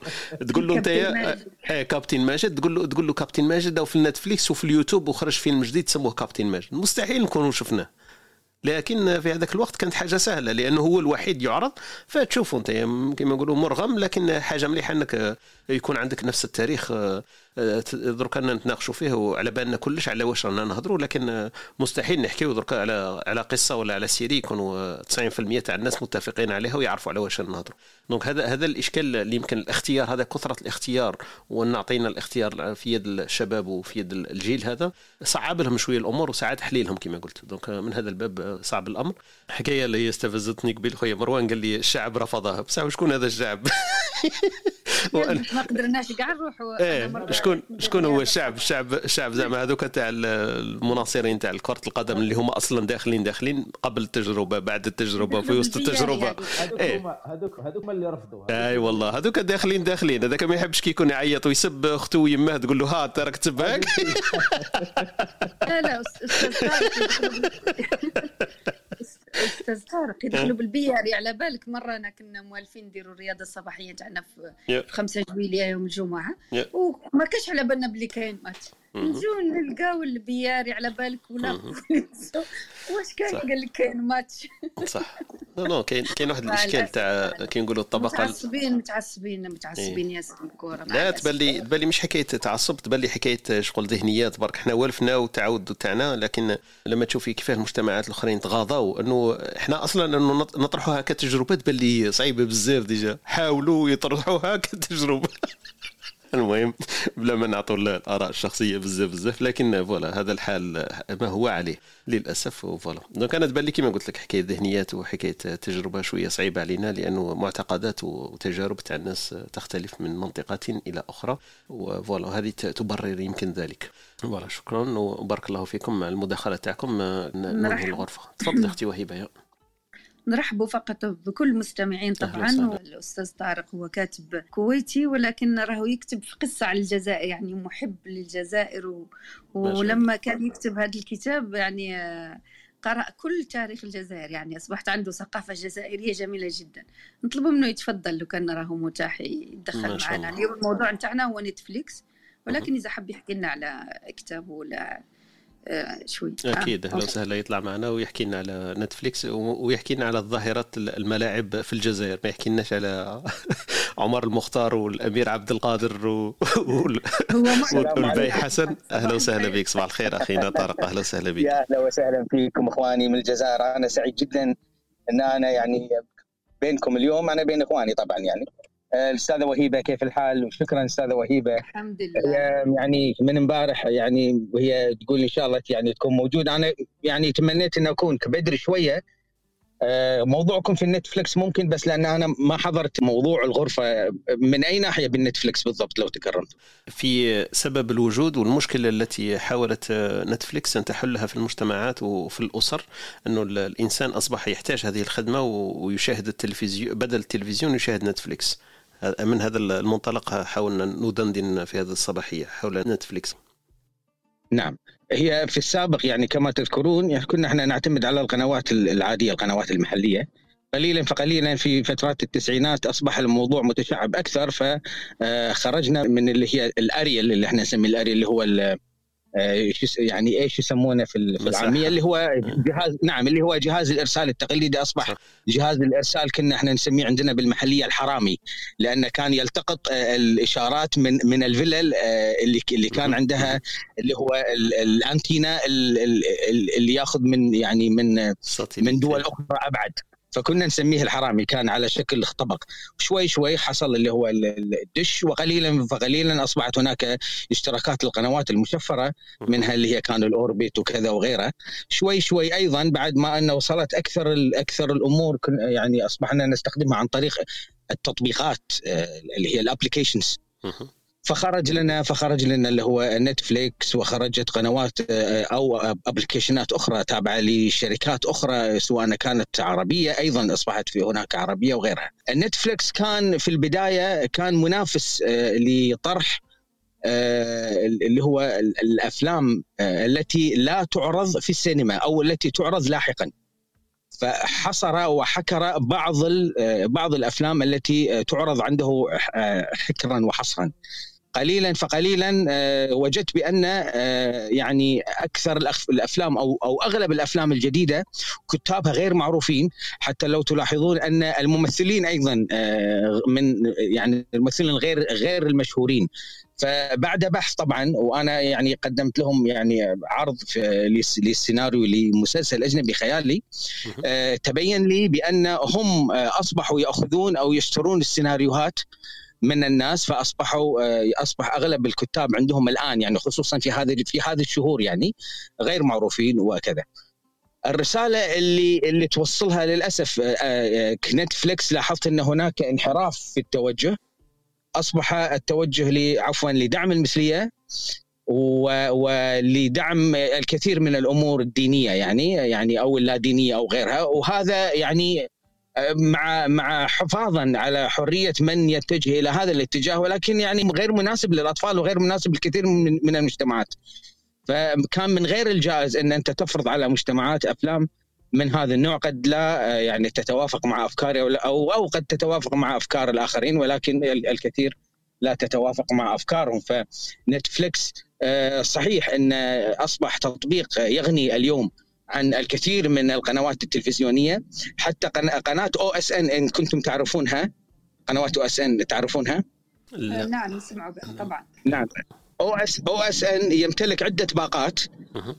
تقول له *laughs* أنت يا كابتن ماجد. تقول له تقول له كابتن ماجد. أو في ال Netflix وفي اليوتيوب وخرج فيلم جديد سموه كابتن ماجد مستحيل نكونوا شفناه. لكن في هذاك الوقت كانت حاجة سهلة لأنه هو الوحيد يعرض فتشوفوا أنت. كما نقولوا مرغم لكن حاجة مليحة إنك يكون عندك نفس التاريخ درك أننا نتناقشوا فيه وعلى بالنا كلش على واش رانا نهضروا لكن مستحيل نحكيو درك على على قصة ولا على série يكونوا 90% تاع الناس متفقين عليها ويعرفوا على واش نهضروا. donc هذا هذا الإشكال اللي يمكن الاختيار هذا كثرة الاختيار ونعطينا الاختيار في يد الشباب وفي يد الجيل هذا صعب لهم شوية الأمور وساعات حليلهم كما قلت. دونك من هذا الباب صعب الأمر. حكاية اللي استفزتني قبل خويا مروان قال لي الشعب رفضها. بصح شكون هذا الشعب؟ *laughs* ما قدرناش كاع نروحوا. إيه شكون شكون هو الشعب الشعب الشعب زعما هذوك تاع المناصرين تاع كره القدم اللي هما أصلا داخلين داخلين قبل التجربة بعد التجربة في وسط التجربة. إيه. هذوك هذوك اللي رفضوا. أي والله هذوك داخلين داخلين. هذاك ما يحبش كي يكون يعيط ويسب أخته ويمه تقول له ها راك تسب هاك؟ *laughs* لا لا أستاذ طارق يدخلوا بالبياري على بالك مرة أنا كنا موالفين نديروا الرياضه الصباحيه تاعنا في 5 جويلية يوم الجمعة. وما كانش على بالنا بلي كاين ماتش. نجو نلقاو البياري على بالك ولا واش كاين؟ قال لك كاين ماتش. صح. non non كاين كاين واحد الاشكال تاع كي نقولوا الطبقة متعصبين متعصبين متعصبين إيه. ياسر الكره لا تبان لي تبان لي مش حكاية تعصب تبان لي حكاية شغل ذهنيات برك حنا والفنا وتعود تاعنا لكن لما تشوفي كيفاه المجتمعات الأخرين تغاضوا إنه إحنا أصلا إنه نطرحوها كتجربة تبان لي صعيبة بزاف déjà. حاولوا يطرحوها *laughs* كتجربة. المهم بلا ما نعطوا الآراء الشخصية بزاف بزاف لكن voilà هذا الحال ما هو عليه للأسف voilà donc أنا تبان لي كيما قلت لك حكاية ذهنيات وحكاية تجربة شوية صعيبة علينا لأنه معتقدات وتجارب تاع الناس تختلف من منطقة إلى أخرى و voilà هذه تبرر يمكن ذلك. voilà شكرا وبارك الله فيكم المداخلة تاعكم. ننهي الغرفة. تفضل أختي وهبه نرحبوا فقط بكل المستمعين طبعا الاستاذ طارق هو كاتب كويتي ولكن راهو يكتب في قصة على الجزائر يعني محب للجزائر و... ولما كان يكتب هذا الكتاب يعني قرأ كل تاريخ الجزائر يعني أصبحت عنده ثقافة جزائرية جميلة جدا. نطلب منه يتفضل لو كان راهو متاح يتدخل معنا. اليوم الموضوع نتاعنا هو Netflix ولكن إذا حب يحكي لنا على كتابه ولا آه، شوي. أكيد أهلا وسهلا يطلع معنا ويحكي لنا على Netflix ويحكي لنا على ظاهره الملاعب في الجزائر ما يحكي لناش على *laughs* عمر المختار والأمير عبد القادر و... *laughs* والبي حسن. أهلا وسهلا بك صباح الخير اخينا طارق أهلا وسهلا بك يا أهلا وسهلا فيكم إخواني من الجزائر. أنا سعيد جدا إن أنا يعني بينكم اليوم. أنا بين إخواني طبعا يعني. الاستاذه وهيبة كيف الحال؟ وشكرا أستاذة وهيبة. الحمد لله. يعني من امبارح يعني وهي تقول إن شاء الله يعني تكون موجودة. أنا يعني تمنيت ان أكون بدري شوية. آه، موضوعكم في النتفلكس ممكن بس لأن أنا ما حضرت موضوع الغرفة. من أي ناحية بالنتفلكس بالضبط لو تكرمت؟ في سبب الوجود والمشكلة التي حاولت آه، نتفلكس أن تحلها في المجتمعات وفي الأسر إنه الإنسان أصبح يحتاج هذه الخدمة ويشاهد التلفزيون بدل التلفزيون يشاهد نتفلكس من هذا المنطلق حاولنا ندندن في هذه الصباحية حول نتفليكس. نعم. هي في السابق يعني كما تذكرون يعني كنا إحنا نعتمد على القنوات العادية القنوات المحلية. قليلا فقليلا في فترات التسعينات أصبح الموضوع متشعب أكثر فخرجنا من اللي هي الاريال اللي إحنا نسميه الاريال اللي هو آه، يعني إيش يسمونه في العاميه اللي هو جهاز نعم اللي هو جهاز الإرسال التقليدي. أصبح جهاز الإرسال كنا إحنا نسميه عندنا بالمحلية الحرامي لأنه كان يلتقط آه، الإشارات من من الفلل آه، اللي اللي كان عندها اللي هو الأنتينا اللي ياخذ من يعني من من دول أخرى أبعد. فكنا نسميه الحرامي كان على شكل طبق. شوي شوي حصل اللي هو الدش وقليلا فقليلا أصبحت هناك اشتراكات القنوات المشفرة منها اللي هي كان ال Orbit وكذا وغيرها. شوي شوي أيضا بعد ما ان وصلت أكثر أكثر الأمور يعني أصبحنا نستخدمها عن طريق التطبيقات آه، اللي هي ال applications فخرج لنا فخرج لنا اللي هو نتفليكس وخرجت قنوات آه، أو application ات أخرى تابعة لشركات أخرى سواء كانت عربية أيضا أصبحت في هناك عربية وغيرها. النتفليكس كان في البداية كان منافس آه، لطرح آه، اللي هو الأفلام التي لا تعرض في السينما أو التي تعرض لاحقا. فحصر وحكر بعض بعض الأفلام التي تعرض عنده حكرا وحصرا قليلا فقليلا آه، وجدت بأن آه، يعني أكثر الأفلام أو أو أغلب الأفلام الجديدة كتابها غير معروفين حتى لو تلاحظون أن الممثلين أيضا آه، من يعني الممثلين غير غير المشهورين. فبعد بحث طبعا وأنا يعني قدمت لهم يعني عرض للسيناريو لمسلسل أجنبي خيالي تبين لي بأن هم أصبحوا يأخذون أو يشترون السيناريوهات من الناس فأصبحوا آه، أصبح أغلب الكتاب عندهم الآن يعني خصوصا في هذه في هذه الشهور يعني غير معروفين وكذا. الرسالة اللي اللي توصلها للأسف آه، آه، لاحظت إن هناك انحراف في التوجه أصبح التوجه عفوا لدعم المثلية ولدعم الكثير من الأمور الدينية يعني يعني أو اللادينيه أو غيرها وهذا يعني مع مع حفاظا على حرية من يتجه إلى هذا الاتجاه ولكن يعني غير مناسب للأطفال وغير مناسب لكثير من من المجتمعات. فكان من غير الجائز إن أنت تفرض على مجتمعات أفلام من هذا النوع قد لا يعني تتوافق مع افكاري أو أو قد تتوافق مع أفكار الآخرين ولكن الكثير لا تتوافق مع أفكارهم فنتفليكس آه، صحيح إن أصبح تطبيق يغني اليوم عن الكثير من القنوات التلفزيونية حتى قناة OSN إن كنتم تعرفونها قنوات OSN تعرفونها؟ لا. نعم نسمع طبعا نعم أو اس OSN يمتلك عدة باقات.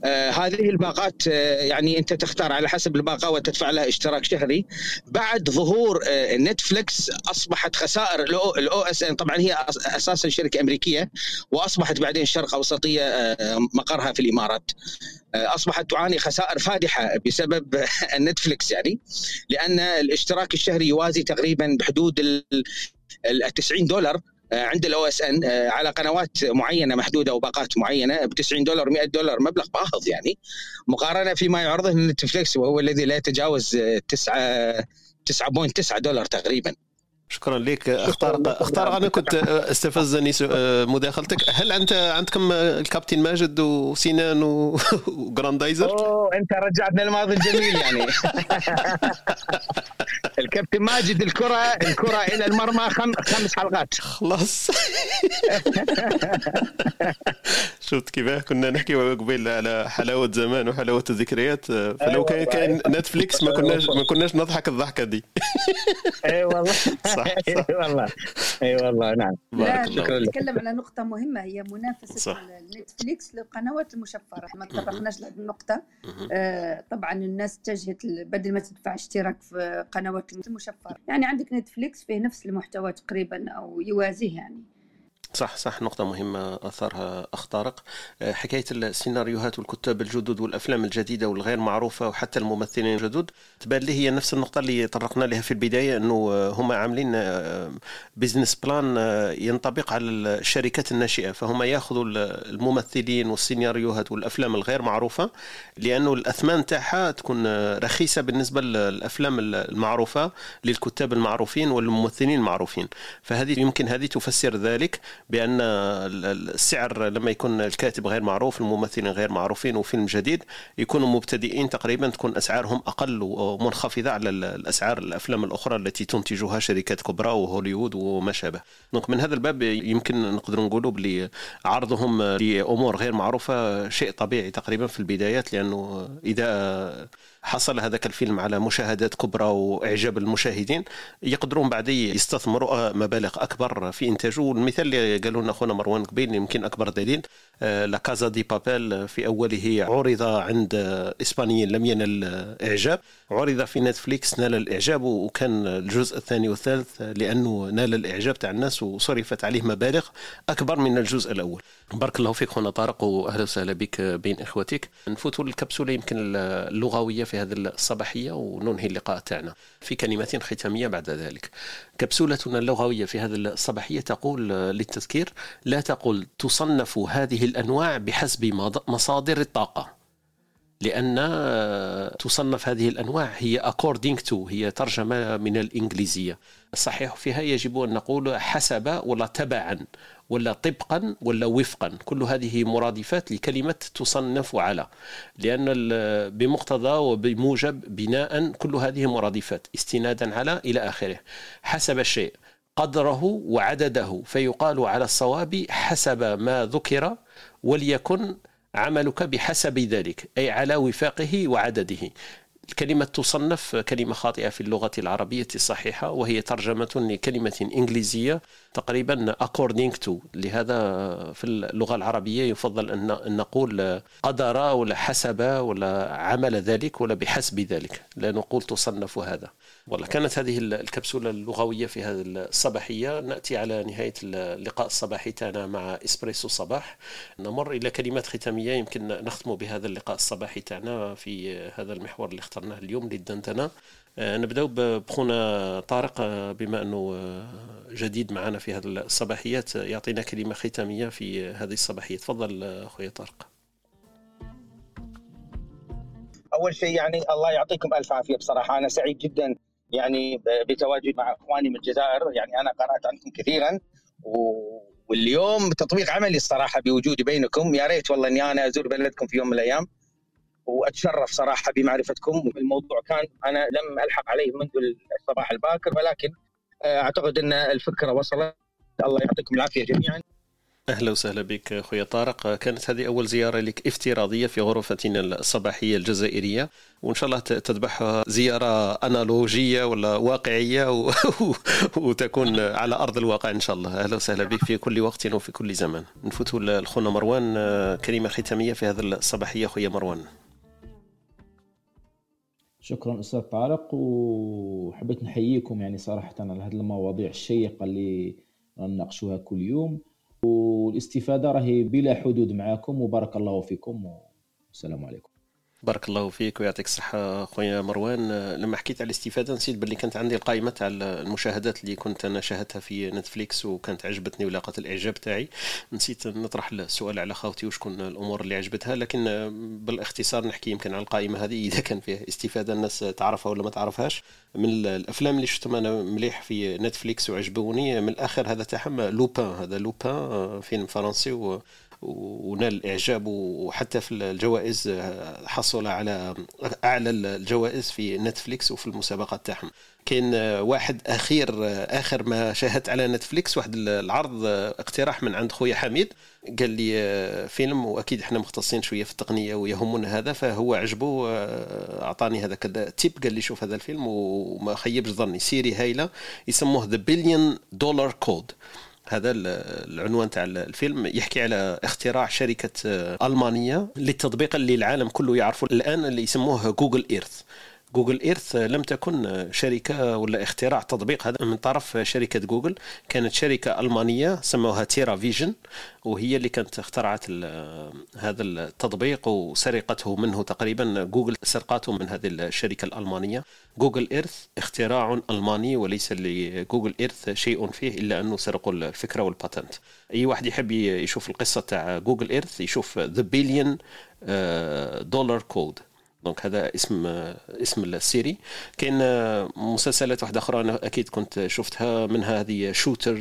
آه هذه الباقات آه يعني انت تختار على حسب الباقة وتدفع لها اشتراك شهري. بعد ظهور آه نتفلكس أصبحت خسائر ال OSN طبعا هي أساسا شركة أمريكية وأصبحت بعدين شرق أوسطية آه مقرها في الإمارات. آه، أصبحت تعاني خسائر فادحة بسبب *laughs* نتفلكس يعني لأن الاشتراك الشهري يوازي تقريبا بحدود ال 90 دولار. عند ال OSN آه، على قنوات معينة محدودة وباقات معينة ب 90 دولار 100 دولار مبلغ باهظ يعني. مقارنة فيما يعرضه نتفليكس وهو الذي لا يتجاوز 9 9.9 دولار تقريبا. شكرا لك. أختار أختار أنا كنت استفزني مداخلتك. هل أنت عندكم الكابتن ماجد وسنان وجراندايزر؟ أوه أنت رجعتنا الماضي الجميل يعني. *laughs* الكابتن ماجد الكرة الكرة إلى المرمى خم خمس حلقات. خلاص. *laughs* شفت كيف كنا نحكي قبيل على حلاوة زمان وحلاوة الذكريات. فلو كان كان نتفليكس ما كناش ما كناش نضحك الضحكة دي. اي والله. *laughs* صح إي والله. إي والله نعم. لا نتكلم على نقطة مهمة هي منافسة صح. نتفليكس للقنوات المشفرة. ما تطرقناش لهذه النقطة. آه طبعا الناس اتجهت بدل ما تدفع اشتراك في قنوات المشفرة. يعني عندك نتفليكس فيه نفس المحتوى تقريبا أو يوازيه يعني. صح صح نقطة مهمة أثرها أخ طارق آه، حكاية السيناريوهات والكتاب الجدد والأفلام الجديدة والغير معروفة وحتى الممثلين الجدد. تبان لي هي نفس النقطة اللي طرقنا لها في البداية أنه آه، هم عاملين business آه، plan ينطبق على الشركات الناشئة. فهم ياخذوا الممثلين والسيناريوهات والأفلام الغير معروفة لأنه الأثمان تاعها تكون رخيصة بالنسبة للأفلام المعروفة للكتاب المعروفين والممثلين المعروفين. فهذه يمكن هذه تفسر ذلك. بأن السعر لما يكون الكاتب غير معروف الممثلين غير معروفين وفيلم جديد يكونوا مبتدئين تقريبا تكون أسعارهم أقل ومنخفضة على الأسعار الأفلام الأخرى التي تنتجها شركات كبرى وهوليوود وما شابه. دونك من هذا الباب يمكن نقدر نقولوا بلي عرضهم لأمور غير معروفة شيء طبيعي تقريبا في البدايات لأنه إذا حصل هذاك الفيلم على مشاهدات كبرى وإعجاب المشاهدين. يقدرون بعد يستثمروا مبالغ أكبر في إنتاجه. والمثال اللي قالوا لنا أخونا مروان قبيل يمكن أكبر دليل آه، لا كازا دي بابيل في أوله عرض عند إسبانيين لم ينل إعجاب. عرض في نتفليكس نال الإعجاب وكان الجزء الثاني والثالث لأنه نال الإعجاب تاع الناس وصرفت عليه مبالغ أكبر من الجزء الأول. بارك الله فيك خونا طارق وأهلا وسهلا بك بين إخوتك. نفوتوا الكبسوله يمكن اللغوية في هذه الصباحية وننهي اللقاء تاعنا. في كلمات ختامية بعد ذلك. كبسولتنا اللغوية في هذه الصباحية تقول للتذكير لا تقل تصنف هذه الأنواع بحسب مصادر الطاقة. لأن تصنف هذه الأنواع هي according to هي ترجمة من الإنجليزية. الصحيح فيها يجب أن نقول حسب ولا تبعا. ولا طبقا ولا وفقا. كل هذه مرادفات لكلمة تصنف على لأن بمقتضى وبموجب بناء كل هذه مرادفات استنادا على إلى آخره. حسب الشيء قدره وعدده فيقال على الصواب حسب ما ذكر وليكن عملك بحسب ذلك أي على وفاقه وعدده. الكلمة تصنف كلمة خاطئة في اللغة العربية الصحيحة وهي ترجمة لكلمة إنجليزية تقريبا according to لهذا في اللغة العربية يفضل أن نقول قدر ولا حسب ولا عمل ذلك ولا بحسب ذلك. لا نقول تصنف هذا. والله كانت هذه الكبسولة اللغوية في هذه الصباحية. نأتي على نهاية اللقاء الصباحي تاعنا مع إسبريسو صباح. نمر إلى كلمات ختامية يمكن نختم بهذا اللقاء الصباحي تاعنا في هذا المحور اللي اخترناه اليوم للدندنة. نبداو بخونا طارق بما أنه جديد معنا في هذه الصباحيات يعطينا كلمة ختامية في هذه الصباحية. تفضل خويا طارق. أول شيء يعني الله يعطيكم ألف عافية بصراحة. أنا سعيد جدا يعني بتواجد مع إخواني من الجزائر. يعني أنا قرأت عنكم كثيرا واليوم تطبيق عملي الصراحة بوجودي بينكم. يا ريت والله إني أنا أزور بلدكم في يوم من الأيام. واتشرف صراحة بمعرفتكم. الموضوع كان أنا لم الحق عليه منذ الصباح الباكر ولكن آه، اعتقد ان الفكرة وصلت. الله يعطيكم العافيه جميعا. أهلا وسهلا بك اخويا طارق. كانت هذه أول زيارة لك افتراضية في غرفتنا الصباحية الجزائرية وإن شاء الله تتبعها زيارة أنالوجية ولا واقعية و... *laughs* وتكون على أرض الواقع إن شاء الله. أهلا وسهلا بك في كل وقت وفي كل زمان. نفوتوا لخونا مروان كلمة ختامية في هذه الصباحية اخويا مروان. شكرا أستاذ طارق وحبيت نحييكم يعني صراحة على هذه المواضيع الشيقة اللي نناقشوها كل يوم. والإستفادة راهي بلا حدود معاكم وبارك الله فيكم والسلام عليكم. بارك الله فيك ويعطيك الصحة خويا مروان. لما حكيت على الاستفادة نسيت باللي كانت عندي القائمة تاع المشاهدات اللي كنت أنا شاهدتها في نتفليكس وكانت عجبتني ولاقت الإعجاب تاعي. نسيت نطرح السؤال على خاوتي وشكون الأمور اللي عجبتها. لكن بالاختصار نحكي يمكن على القائمة هذه إذا كان فيها استفادة الناس تعرفها ولا ما تعرفهاش. من الأفلام اللي شفتهم أنا مليح في نتفليكس وعجبوني من الآخر هذا تاعهم Lupin. هذا Lupin فيلم فرنسي ونال اعجاب وحتى في الجوائز حصل على أعلى الجوائز في نتفليكس وفي المسابقات تاعهم. كاين واحد أخير آخر ما شاهدت على نتفليكس واحد العرض اقتراح من عند خويا حميد. قال لي فيلم وأكيد إحنا مختصين شوية في التقنية ويهمنا هذا فهو عجبه أعطاني هذا كذا tip. قال لي شوف هذا الفيلم وما خيبش ظني. série هايلة يسموه The Billion Dollar Code هذا العنوان تاع الفيلم يحكي على اختراع شركة آه، ألمانية للتطبيق اللي العالم كله يعرفه. الآن اللي يسموه Google Earth Google Earth لم تكن شركة ولا اختراع تطبيق. هذا من طرف شركة جوجل. كانت شركة ألمانية سموها TerraVision وهي اللي كانت اخترعت هذا التطبيق وسرقته منه تقريبا. جوجل سرقته من هذه الشركة الألمانية. Google Earth اختراع ألماني وليس ل Google Earth شيء فيه إلا أنه سرقوا الفكرة وال patent. أي واحد يحب يشوف القصة تاع Google Earth يشوف The Billion Dollar Code donc هذا اسم اسم ال série. كاين مسلسلات واحدة أخرى أنا أكيد كنت شفتها منها هذه Shooter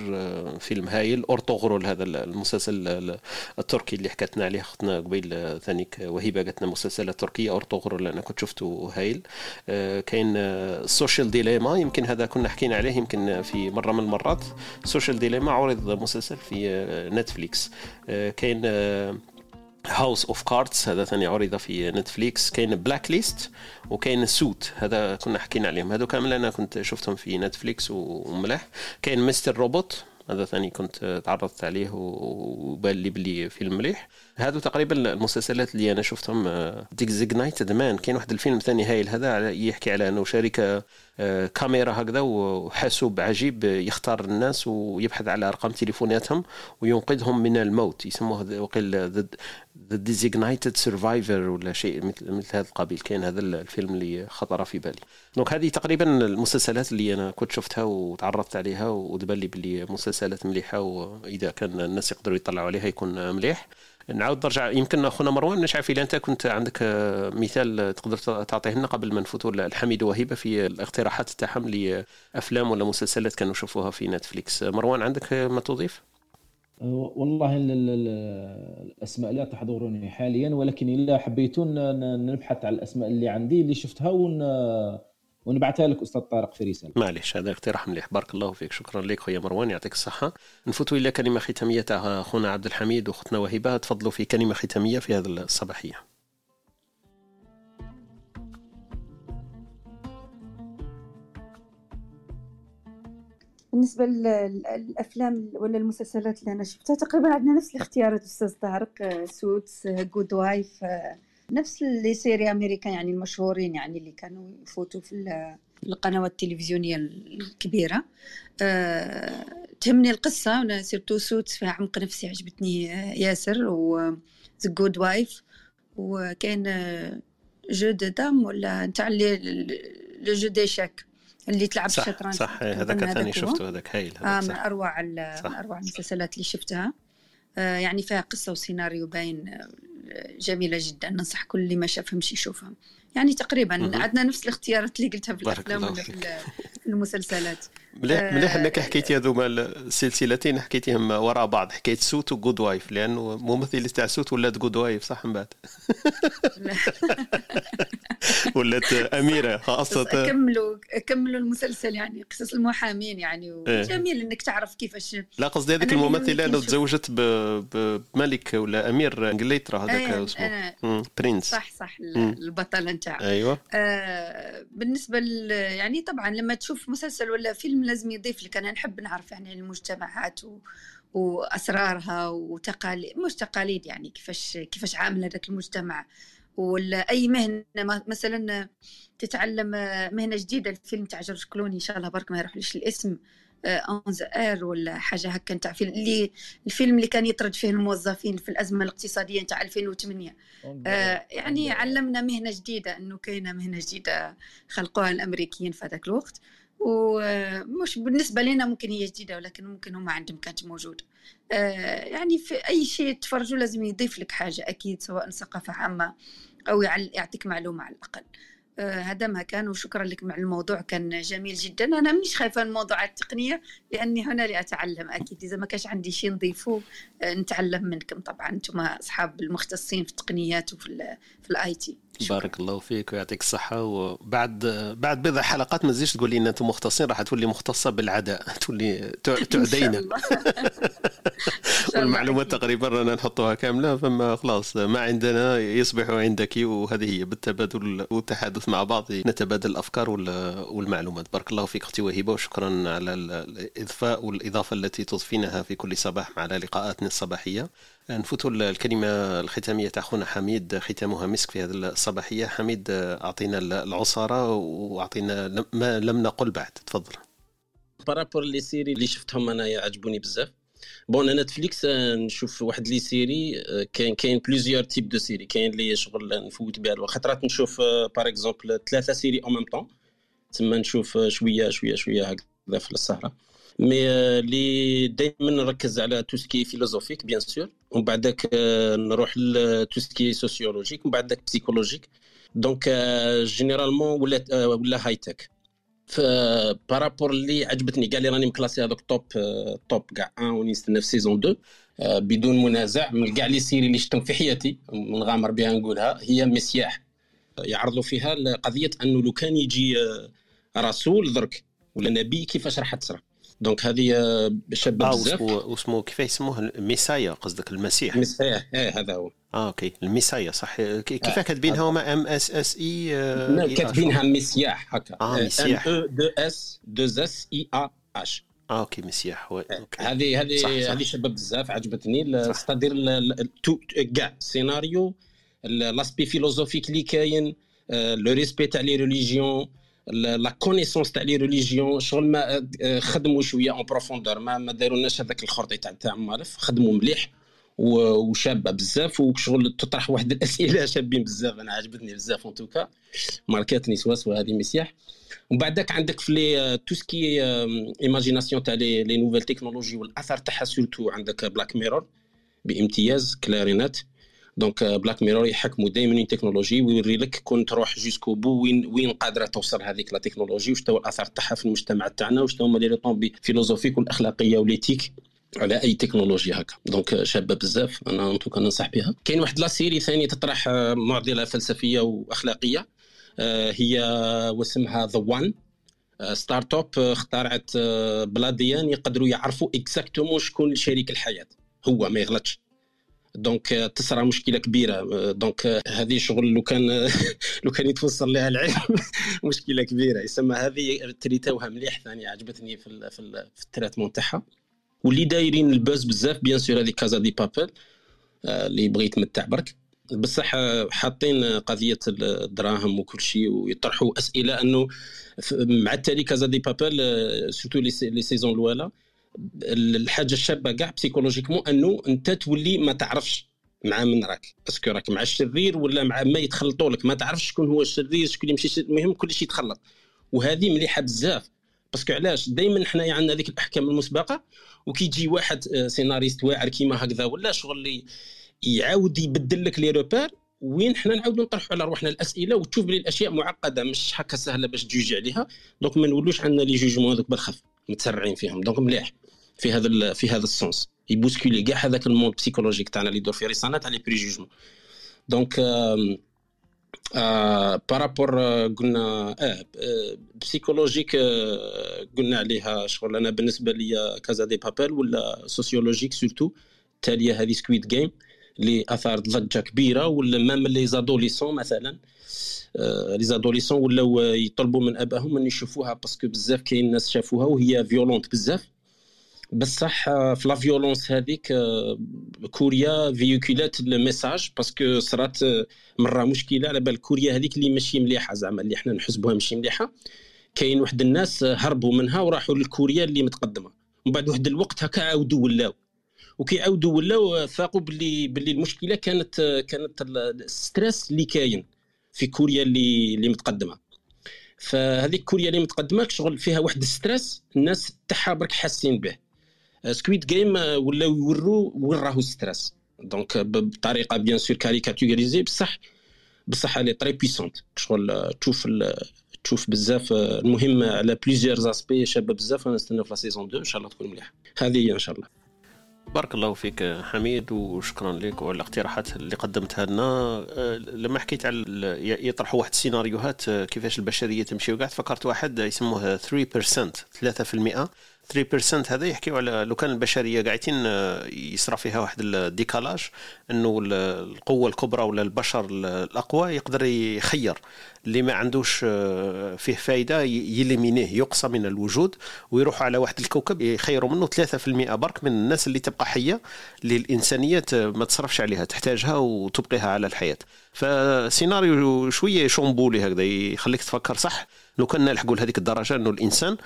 فيلم هايل أورتوغرول هذا المسلسل التركي اللي حكتنا عليه أختنا قبيل ثانيك وهبه قالت لنا مسلسلات تركيه أورتوغرول أنا كنت شفته هايل. كاين Social Dilemma يمكن هذا كنا حكينا عليه يمكن في مرة من المرات. Social Dilemma عرض مسلسل في نتفليكس كاين House of Cards هذا ثاني عرض في نتفليكس كاين Blacklist وكاين Suits هذا كنا حكينا عليهم. هذو كامل أنا كنت شفتهم في نتفليكس وملاح كاين Mr. Robot هذا ثاني كنت تعرضت عليه وبان لي بلي فيلم مليح. هذو تقريبا المسلسلات اللي أنا شفتهم Designated Man كاين واحد الفيلم ثاني هايل هذا يحكي على أنه شركه آه، كاميرا هكذا وحاسوب عجيب يختار الناس ويبحث على أرقام تليفوناتهم وينقذهم من الموت. يسموه وقيل The Designated Survivor ولا شيء مثل مثل هذا القبيل. كاين هذا الفيلم اللي خطر في بالي. donc هذه تقريبا المسلسلات اللي أنا كنت شفتها وتعرضت عليها وتبان لي بلي مسلسلات مليحة واذا كان الناس يقدروا يطلعوا عليها يكون مليح. نعاود نرجع. يمكن أخونا مروان مش عارف اذا أنت كنت عندك مثال تقدر تعطيه لنا قبل ما نفوتوا الحميد وهبه في الاقتراحات تاعهم لأفلام ولا مسلسلات كانوا يشوفوها في Netflix. مروان عندك ما تضيف؟ والله الأسماء لا تحضرني حاليا ولكن اذا حبيتون نبحث على الأسماء اللي عندي اللي شفتها ون ونبعثها لك أستاذ طارق في رساله معليش هذا اقتراح مليح. بارك الله فيك. شكرا لك خويا مروان يعطيك الصحة. نفوتوا إلى كلمة ختاميه تاع أخونا عبد الحميد وأختنا وهبة. تفضلوا في كلمة ختامية في هذه الصباحية. بالنسبة للأفلام ولا المسلسلات اللي أنا شفتها تقريبا عندنا نفس الاختيارات أستاذ طارق Suits Good Wife نفس les séries américaines يعني المشهورين يعني اللي كانوا يفوتوا في القنوات التلفزيونية الكبيرة. أه تهمني القصة أنا surtout Suits فيها عمق نفسي عجبتني ياسر و The Good Wife وكاين jeu de dames ولا نتاع le jeu d'échecs اللي تلعب صح الشطرنج صح هذاك ثاني شفته هذاك هايل آه هذاك من صح. أروع من أروع المسلسلات اللي شفتها. آه يعني فيها قصة وسيناريو باين آه، جميلة جدا ننصح كل اللي ما شافهمش يشوفها. يعني تقريبا. عندنا نفس الاختيارات اللي قلتها في الأفلام ولا في المسلسلات. مليح آه، مليح إنك حكيتي هذوما السلسلتين حكيتيهم وراء بعض. حكايه Suits و Good Wife لأنه ممثله تاع Suits ولات Good Wife صح من بعد؟ *laughs* ولات أميرة خاصة. كملوا كملوا المسلسل يعني قصص المحامين يعني إيه. وجميل إنك تعرف كيفاش. لا قصدي هذيك اللي الممثله يمكن تزوجت بملك ولا أمير إنجلترا هذاك أيه، اسمه. برنس. صح صح. البطلة نتاع أيوه. آه بالنسبة يعني طبعا لما تشوف مسلسل ولا فيلم لازم يضيف لك. أنا نحب نعرف يعني المجتمعات و... وأسرارها وتقاليد مش تقاليد يعني كيفاش كيفاش عامل هذاك المجتمع. ولا أي مهنة مثلا تتعلم آه، مهنة جديدة الفيلم تاع جورج كلوني إن شاء الله برك ما يروحليش الاسم On the Air ولا حاجة هكا نتاع اللي الفيلم اللي كان يطرد فيه الموظفين في الأزمة الاقتصادية نتاع 2008 آه، يعني علمنا مهنة جديدة أنه كاينة مهنة جديدة خلقوها الأمريكيين في هذاك الوقت. ومش بالنسبة لنا ممكن هي جديدة ولكن ممكن هم عندهم كانت موجودة آه، يعني في أي شيء تفرجوا لازم يضيف لك حاجة أكيد سواء ثقافة عامة أو يعطيك معلومة على الأقل. آه، هذا ما كان وشكرا لك مع الموضوع كان جميل جدا. أنا مانيش خايفة من الموضوعات التقنية لأني هنا لاتعلم أكيد. إذا ما كانش عندي شيء نضيفه آه، نتعلم منكم طبعا أنتم أصحاب المختصين في التقنيات وفي ال في ال IT بارك الله فيك ويعطيك الصحة. وبعد بعد بضع حلقات ما تزيدش تقول لي إن أنتم مختصين راح تولي مختصة بالعدوى. *laughs* تولي تع- تعدينا. *laughs* والمعلومات تقريبا رانا نحطوها كاملة فما خلاص ما عندنا يصبح عندك وهذه هي بالتبادل والتحدث مع بعض نتبادل الأفكار وال- والمعلومات. بارك الله فيك أختي وهبة وشكرا على ال- الإضفاء والإضافة التي تضفينها في كل صباح. على لقاءاتنا الصباحية. نفوت الكلمة الختامية تاع خونا حميد ختامها مسك في هذه الصباحية. حميد أعطينا العصارة وأعطينا ما لم نقل بعد. تفضل. par rapport les séries اللي شفتهم انايا عجبوني بزاف. bon أنا Netflix نشوف واحد les séries آه، كاين كاين plusieurs types de séries كاين اللي شغل نفوت بها الوقت. خاطرات نشوف par exemple ثلاثة séries en même temps تما نشوف آه، شوية شوية شوية هكذا في السهره mais اللي دائما نركز على tout ce qui philosophique bien sûr ومن بعدك آه، نروح ل tout ce qui sociologique ومن بعدك psychologique donc généralement ولا آه، ولا high-tech par rapport اللي عجبتني كاع اللي راني مكلاسي هذوك top آه، top كاع ان ونستنى في saison 2 آه، بدون منازع من كاع les séries اللي شفتهم في حياتي نغامر بها نقولها هي Messiah آه، يعرضوا فيها قضية أنه لو كان يجي آه، رسول درك ولا نبي كيفاش راح تصرى donc هذه آه، شابه آه بزاف. واسمه كيف يسموه؟ ال Messiah قصدك المسيح. مسيح إيه هذا هو. آه OK. ال Messiah صح. كي- كيف آه. كاتبينها؟ هما M S S I لا، كاتبينها Messiah هكا. آه، Messiah. M E deux S deux S I A H آه OK مسيح. oui. OK. هذه هذه. هذه شباب بزاف عجبتني. c'est-à-dire كاع سيناريو l'aspect philosophique اللي كاين le respect تاع les religions la connaissance تاع les religions شغل ما آه، خدموا شوية en profondeur ما ما دارولناش هذاك الخرطي تاع تاع مالف خدموا مليح وشابة بزاف وشغل تطرح واحد الأسئلة *laughs* شابين بزاف أنا عجبتني بزاف en tout cas ماركاتني سوا هذه مسياح ومن بعدك عندك في لي تو سكي ايماجيناسيون تاع لي نوفيل تكنولوجي والاثر تاعها سورتو عندك بلاك ميرور بامتياز كلارينات دونك بلاك ميرور يحكموا دائما التكنولوجي ويوري لك كون تروح جوسكو بو وين وين قادره توصل هذيك لا تكنولوجي وش هو الاثر تاعها في المجتمع تاعنا وش هما لي ريطومبي فيلوزوفيك والاخلاقيه واليتيك على اي تكنولوجيا هكا دونك شابه بزاف أنا انتو ننصح بها كاين واحد لا سيري ثانية تطرح معضله فلسفيه واخلاقيه هي واسمها The One startup اخترعت بلا ADN يقدروا يعرفوا exactement شكون شريك الحياة هو ما يغلطش donc آه، تصرى مشكلة كبيرة. آه، donc آه، هذه شغل لو كان *laughs* لو كان يتوصل لها العلم *laughs* مشكلة كبيرة. يسمى هذه تريتوها مليح ثاني عجبتني في في, ال في ال traitement تاعها واللي دايرين ال buzz بزاف bien sûr هذه Casa de Papel اللي بغى يتمتع برك. بصح حاطين قضية الدراهم وكل شيء ويطرحوا أسئلة أنه مع التالي Casa de Papel surtout les saisons الأولى. الحاجة الشابة كاع psychologiquement أنه أنت تولي ما تعرفش مع من راك. parce que راك مع الشرير ولا مع ما يتخلطوا لك. ما تعرفش شكون هو الشرير شكون يمشي المهم كل شيء يتخلط. وهذه مليحة بزاف. parce que علاش؟ دائما حنايا عندنا هذيك الأحكام المسبقة وكيجي واحد آه، سيناريست واعر كيما هكذا ولا شغل اللي يعاود يبدل لك les repères وين حنا نعاودوا نطرحوا على روحنا الأسئلة وتشوف بلي الأشياء معقدة مش هكا سهلة باش تجوجي عليها. donc ما نولوش عندنا les jugements هذوك بالخف. متسرعين فيهم. donc مليح في هذا في هذا ال sens. يبوسكولي كاع هذاك ال monde psychologique تاعنا اللي يدور في رسالة تاع les préjugements donc par rapport قلنا آه بسيكولوجيك قلنا عليها شغل. أنا بالنسبة لي كازا دي بابل ولا سوسيولوجيك سورتو تالية هذه سكويد جيم اللي أثارت ضجة كبيرة ولا مام لي زادوليسون مثلا. لي زادوليسون ولاو يطلبوا من ابائهم ان يشوفوها باسكو بزاف كاين ناس شافوها وهي فيولونت بزاف بصح في لا فيولونس هذيك كوريا فيوكولات الميساج باسكو صرات مره مشكله على بال كوريا هذيك اللي ماشي مليحه زعما اللي إحنا نحسبوها ماشي مليحه كاين واحد الناس هربوا منها وراحوا لكوريا اللي متقدمه ومن بعد واحد الوقت هكا عاودوا ولاو وكيعاودوا ولاو فاقوا باللي باللي المشكلة كانت كانت ال stress اللي كاين في كوريا اللي اللي متقدمة. فهذيك كوريا اللي متقدمة شغل فيها واحد ال stress الناس تاعها برك حاسين به. Squid Game ولاو يوروا وين راهو stress donc بطريقة bien sûr caricaturisée بصح بصح elle est très puissante شغل تشوف تشوف بزاف المهم على plusieurs aspects شابة بزاف نستناو في la saison 2 إن شاء الله تكون مليحة. هذه هي إن شاء الله. بارك الله فيك حميد وشكرا لك وعلى الاقتراحات اللي قدمتها لنا. أه، لما حكيت على يطرحوا واحد السيناريوهات أه، كيفاش البشرية تمشي وكاع فكرت واحد يسموه 3% 3% 3% هذا يحكيو على لو كان البشريه قاعدين آه، يصرى فيها واحد الديكالاج إنه القوة الكبرى ولا البشر الأقوى يقدر يخير. اللي ما عندوش آه، فيه فايدة يليمينيه يقصى من الوجود ويروح على واحد الكوكب يخيروا منه 3% برك من الناس اللي تبقى حية اللي الإنسانية ما تصرفش عليها تحتاجها وتبقيها على الحياة. فسيناريو شوية شومبولي هكذا يخليك تفكر صح. لو كان نلحقوا لهذيك الدرجة إنه الإنسان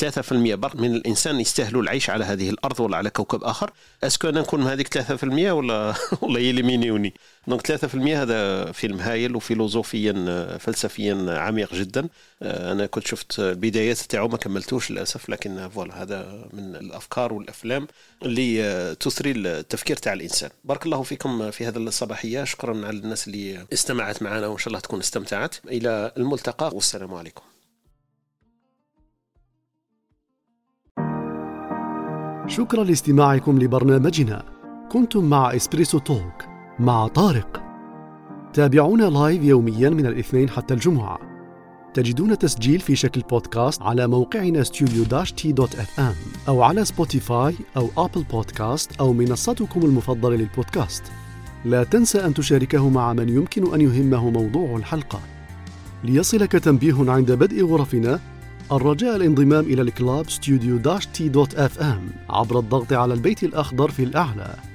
3% برك من الإنسان يستاهلوا العيش على هذه الأرض ولا على كوكب آخر. est-ce que أنا نكون من هذيك 3% ولا *laughs* ولا يليمينيوني donc 3% هذا فيلم هايل وفيلوزوفيا فلسفيا عميق جدا. آه، أنا كنت شفت البدايات تاعو ما كملتوش للأسف لكن voilà هذا من الأفكار والأفلام اللي آه، تثري التفكير تاع الإنسان. بارك الله فيكم في هذه الصباحية. شكرا على الناس اللي استمعت معنا وإن شاء الله تكون استمتعت. إلى الملتقى والسلام عليكم. شكرا لاستماعكم لبرنامجنا. كنتم مع EspressoTalk. مع طارق. تابعونا live يوميا من الاثنين حتى الجمعة. تجدون تسجيل في شكل بودكاست على موقعنا ام أو على Spotify أو Apple Podcasts أو منصتكم المفضلة للبودكاست. لا تنسى أن تشاركه مع من يمكن أن يهمه موضوع الحلقة. ليصلك تنبيه عند بدء غرفنا الرجاء الانضمام إلى الكلاب ام عبر الضغط على البيت الأخضر في الأعلى.